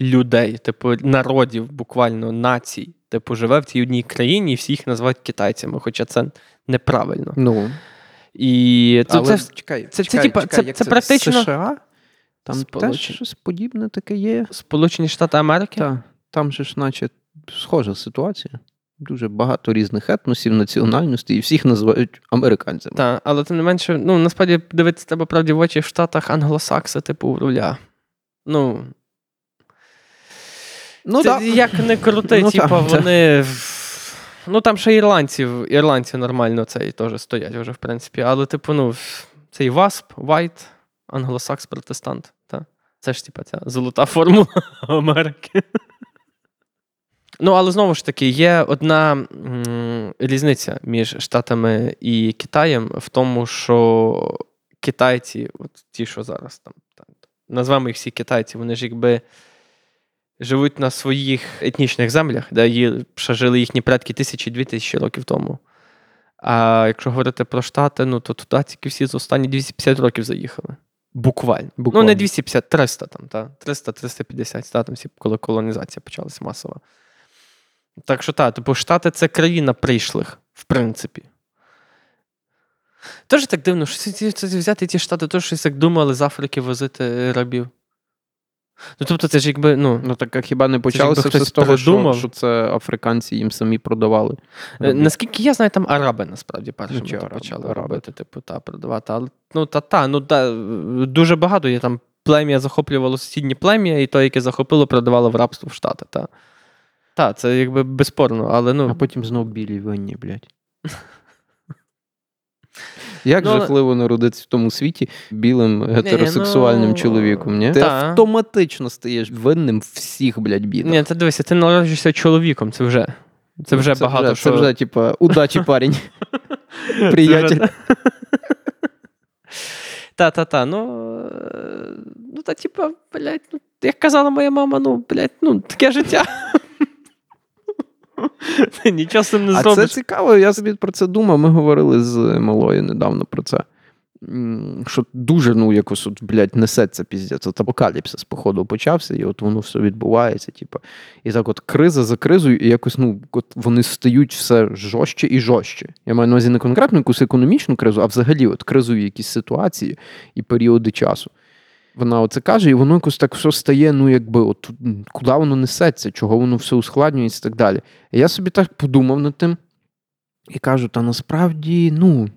людей, типу, народів, буквально націй. Типу, живе в цій одній країні і всі їх називають китайцями, хоча це неправильно. Ну, І це, Але це, чекай, це- це чекай, типа- чекай, це- як це практично- США? Там Сполучені- теж щось подібне таке є. Сполучені Штати Америки. Так, там же ж, наче, схожа ситуація. Дуже багато різних етносів, національностей, і всіх називають американцями. Так, але тим не менше, ну насправді дивитися тебе правді в очі в Штатах англосакси, типу, руля. Ну, Ну, це да. як не крути, Ну, типу, вони. Ну там ще ірландців, ірландці нормально цей теж стоять вже, в принципі. Але, типу, ну, цей ВАСП, White, англосакс, протестант. Це ж, типу, ця золота формула Америки. Ну, але знову ж таки, є одна м, різниця між Штатами і Китаєм в тому, що китайці, от ті, що зараз там, там назвемо їх всі китайці, вони ж якби живуть на своїх етнічних землях, де є, ще жили їхні предки тисячі дві тисячі років тому. А якщо говорити про Штати, ну то туди тільки всі за останні 250 років заїхали. Буквально. Ну, не 250, 300 там, та? 300-350, та, там коли колонізація почалась масова. Так що так, типу, Штати це країна прийшлих, в принципі. Теж так дивно, що ці- ці- ці- взяти ті штати, то щось як думали з Африки возити рабів. Ну, тобто, це ж якби, ну. Ну так а хіба не почалося все з того, що, що це африканці їм самі продавали. Е, Наскільки я знаю, там араби насправді першими Ну, то араби, почали араби. робити, типу, та продавати. Але ну та та, ну та дуже багато є там плем'я захоплювало сусідні плем'я, і то, яке захопило, продавало в рабство в Штати. Та, та це якби безспорно, але ну. А потім знов білі винні, блядь. Як Ну, жахливо народитися в тому світі білим гетеросексуальним ну, чоловіком, ні? Ти та. автоматично стаєш винним всіх, блядь, бідах. Ні, це дивися, ти народжуєшся чоловіком, це вже. Це вже багато вже, що. Це вже, типа, удачі, парень. приятель. Та-та-та, ну. Ну, та, типа, блядь, ну, як казала моя мама, ну, блядь, ну, таке життя. Нічого з цим не А це цікаво, я собі про це думав. Ми говорили з малою недавно про це. Що дуже, ну, якось, от, блядь, несеться піздець. От апокаліпсис, походу, почався, і от воно все відбувається. Типу. І так, от криза за кризою, і якось, ну, от вони стають все жорстче і жорстче. Я маю на увазі не конкретно якусь економічну кризу, а взагалі от кризові якісь ситуації і періоди часу. Вона оце каже, і воно якось так все стає, ну якби, от куди воно несеться, чого воно все ускладнюється і так далі. І я собі так подумав над тим і кажу: та насправді, ну,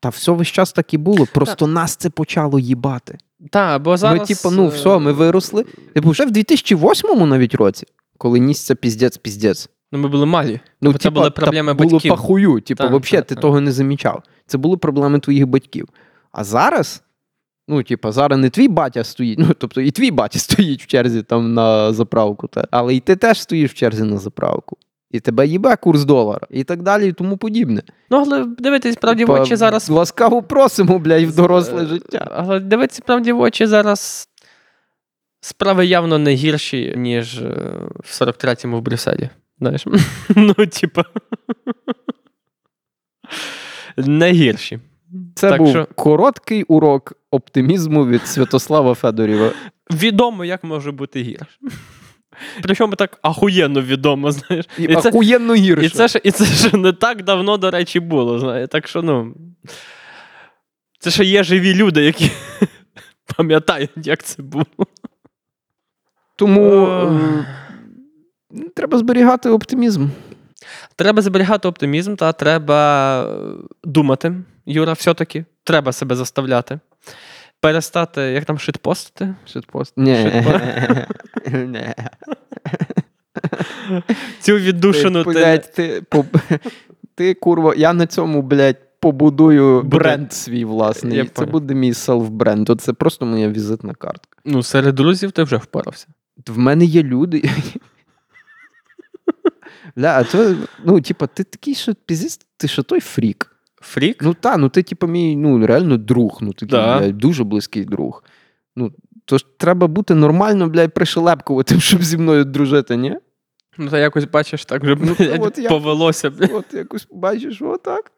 та все весь час так і було, просто нас це почало їбати. Та, бо зараз... Ми, типу, ну, все, ми е, виросли. Типу, вже в 2008 навіть році, коли нісся піздець-піздець. Ну, ми були малі. Ну, Тобто це були та проблеми було батьків. пахую, типу, взагалі, ти та. того не замічав. Це були проблеми твоїх батьків. А зараз, ну, типу, зараз не твій батя стоїть, ну, тобто і твій батя стоїть в черзі там на заправку, та, але і ти теж стоїш в черзі на заправку. І тебе їбе курс долара, і так далі, і тому подібне. Ну, але дивитись правді в очі зараз. Ласкаво просимо, блядь, в доросле Е, життя. Але дивитися правді в очі зараз. Справи явно не гірші, ніж е, в 43-му в Брюсселі. Знаєш? Ну, типа. Не гірші. Це так був що- короткий урок оптимізму від Святослава Федорєва. Відомо, як може бути гірше. Причому так ахуєнно відомо, знаєш. І, І це, ахуєнно гірше. і це, ж, і це ж не так давно, до речі, було. Знаєш. Так що, ну. Це ще є живі люди, які пам'ятають, як це було. Тому треба зберігати оптимізм. Треба зберігати оптимізм, та треба е, думати, Юра, все-таки. Треба себе заставляти. Перестати, як там шитпостити? Шитпост. Ні. Ні. Цю віддушину Ти, ти. блядь, ти, по- ти, курва, я на цьому, блядь, побудую Буде. бренд свій власний. Я це понял. буде мій селф-бренд. Це просто моя візитна картка. Ну, серед друзів ти вже впорався. В мене є люди. Бля, а то, ну, типа, ти такий, що піздець, ти що той фрік. Фрік? Ну та, ну ти, типа, мій ну, реально друг, ну такий, Да. блядь, дуже близький друг. Ну, то ж треба бути нормально, блядь, пришелепкуватим, щоб зі мною дружити, ні? Ну, та якось бачиш, так вже Ну, блядь, от повелося. блядь. От якось бачиш, отак.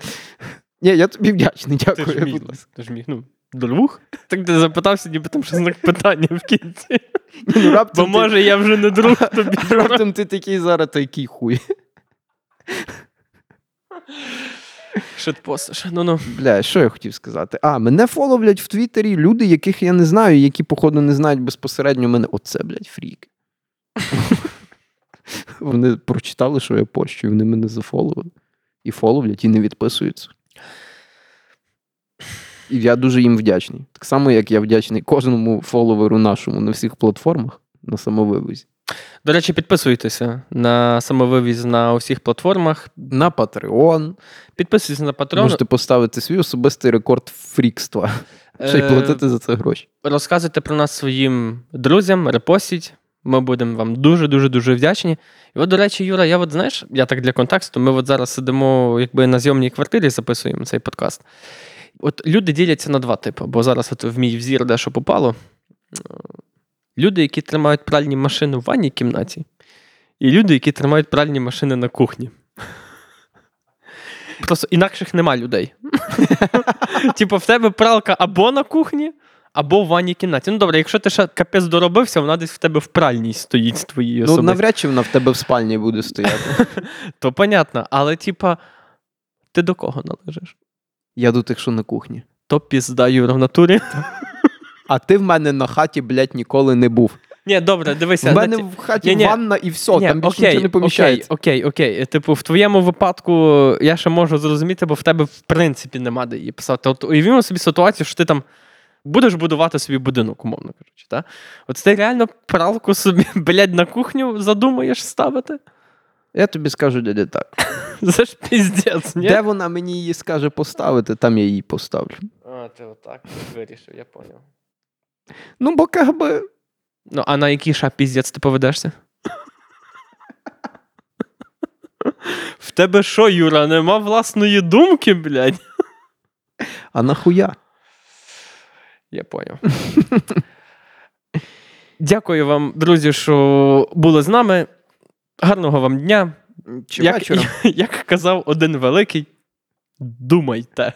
Ні, я тобі вдячний, Ти ж дякую. будь ласка. ти ж мій, ну, друг? Так ти запитався, ніби там що знак питання в кінці. Ні, ну, Бо може я вже не друг тобі. раптом ти такий зараз, та який хуй. Шитпост. Ну ну. Бля, що я хотів сказати? А, мене фоловлять в Твіттері люди, яких я не знаю, які, походу, не знають безпосередньо мене. Оце, блядь, фрік. Вони прочитали, що я пощу, і вони мене зафоловили. І фоловлять, і не відписуються. І я дуже їм вдячний. Так само, як я вдячний кожному фоловеру нашому на всіх платформах на самовивозі. До речі, підписуйтеся на самовивіз на усіх платформах. На Patreon. Підписуйтесь на Patreon. Можете поставити свій особистий рекорд фрікства. Ще й Е, платити за це гроші. Розказуйте про нас своїм друзям, репостіть. Ми будемо вам дуже-дуже дуже вдячні. І от, до речі, Юра, я от знаєш, я так для контексту, ми от зараз сидимо якби на зйомній квартирі, записуємо цей подкаст. От люди діляться на два типи, бо зараз от в мій взір дещо попало. Е, Люди, які тримають пральні машини в ванній кімнаті, і люди, які тримають пральні машини на кухні. Просто інакших нема людей. Типу, в тебе пралка або на кухні, або в ванній кімнаті. Ну добре, якщо ти ще капець доробився, вона десь в тебе в пральній стоїть з твоєї Ну, особисті. навряд чи вона в тебе в спальні буде стояти. То понятно, але типа, ти до кого належиш? Я до тих, що на кухні. То пізда Юра в натурі. А ти в мене на хаті, блядь, ніколи не був. Ні, добре, дивися. В мене на ті- в хаті Ні-ні. ванна і все, Ні, там більше окей, нічого не поміщається. Окей, окей, окей. Типу, в твоєму випадку я ще можу зрозуміти, бо в тебе в принципі нема де її писати. От уявімо собі ситуацію, що ти там будеш будувати собі будинок, умовно кажучи. Та? От ти реально пралку собі, блядь, на кухню задумаєш ставити? Я тобі скажу, дядя так. Це ж піздець, ні? Де вона мені її скаже поставити, там я її поставлю. А, ти отак вирішив, я поняв. Ну, бо как би. Ну, а на який ша піздець ти поведешся? В тебе що, Юра, нема власної думки, блядь? А нахуя? Я поняв. Дякую вам, друзі, що були з нами. Гарного вам дня. Чи Як, вечора? як казав один великий, думайте.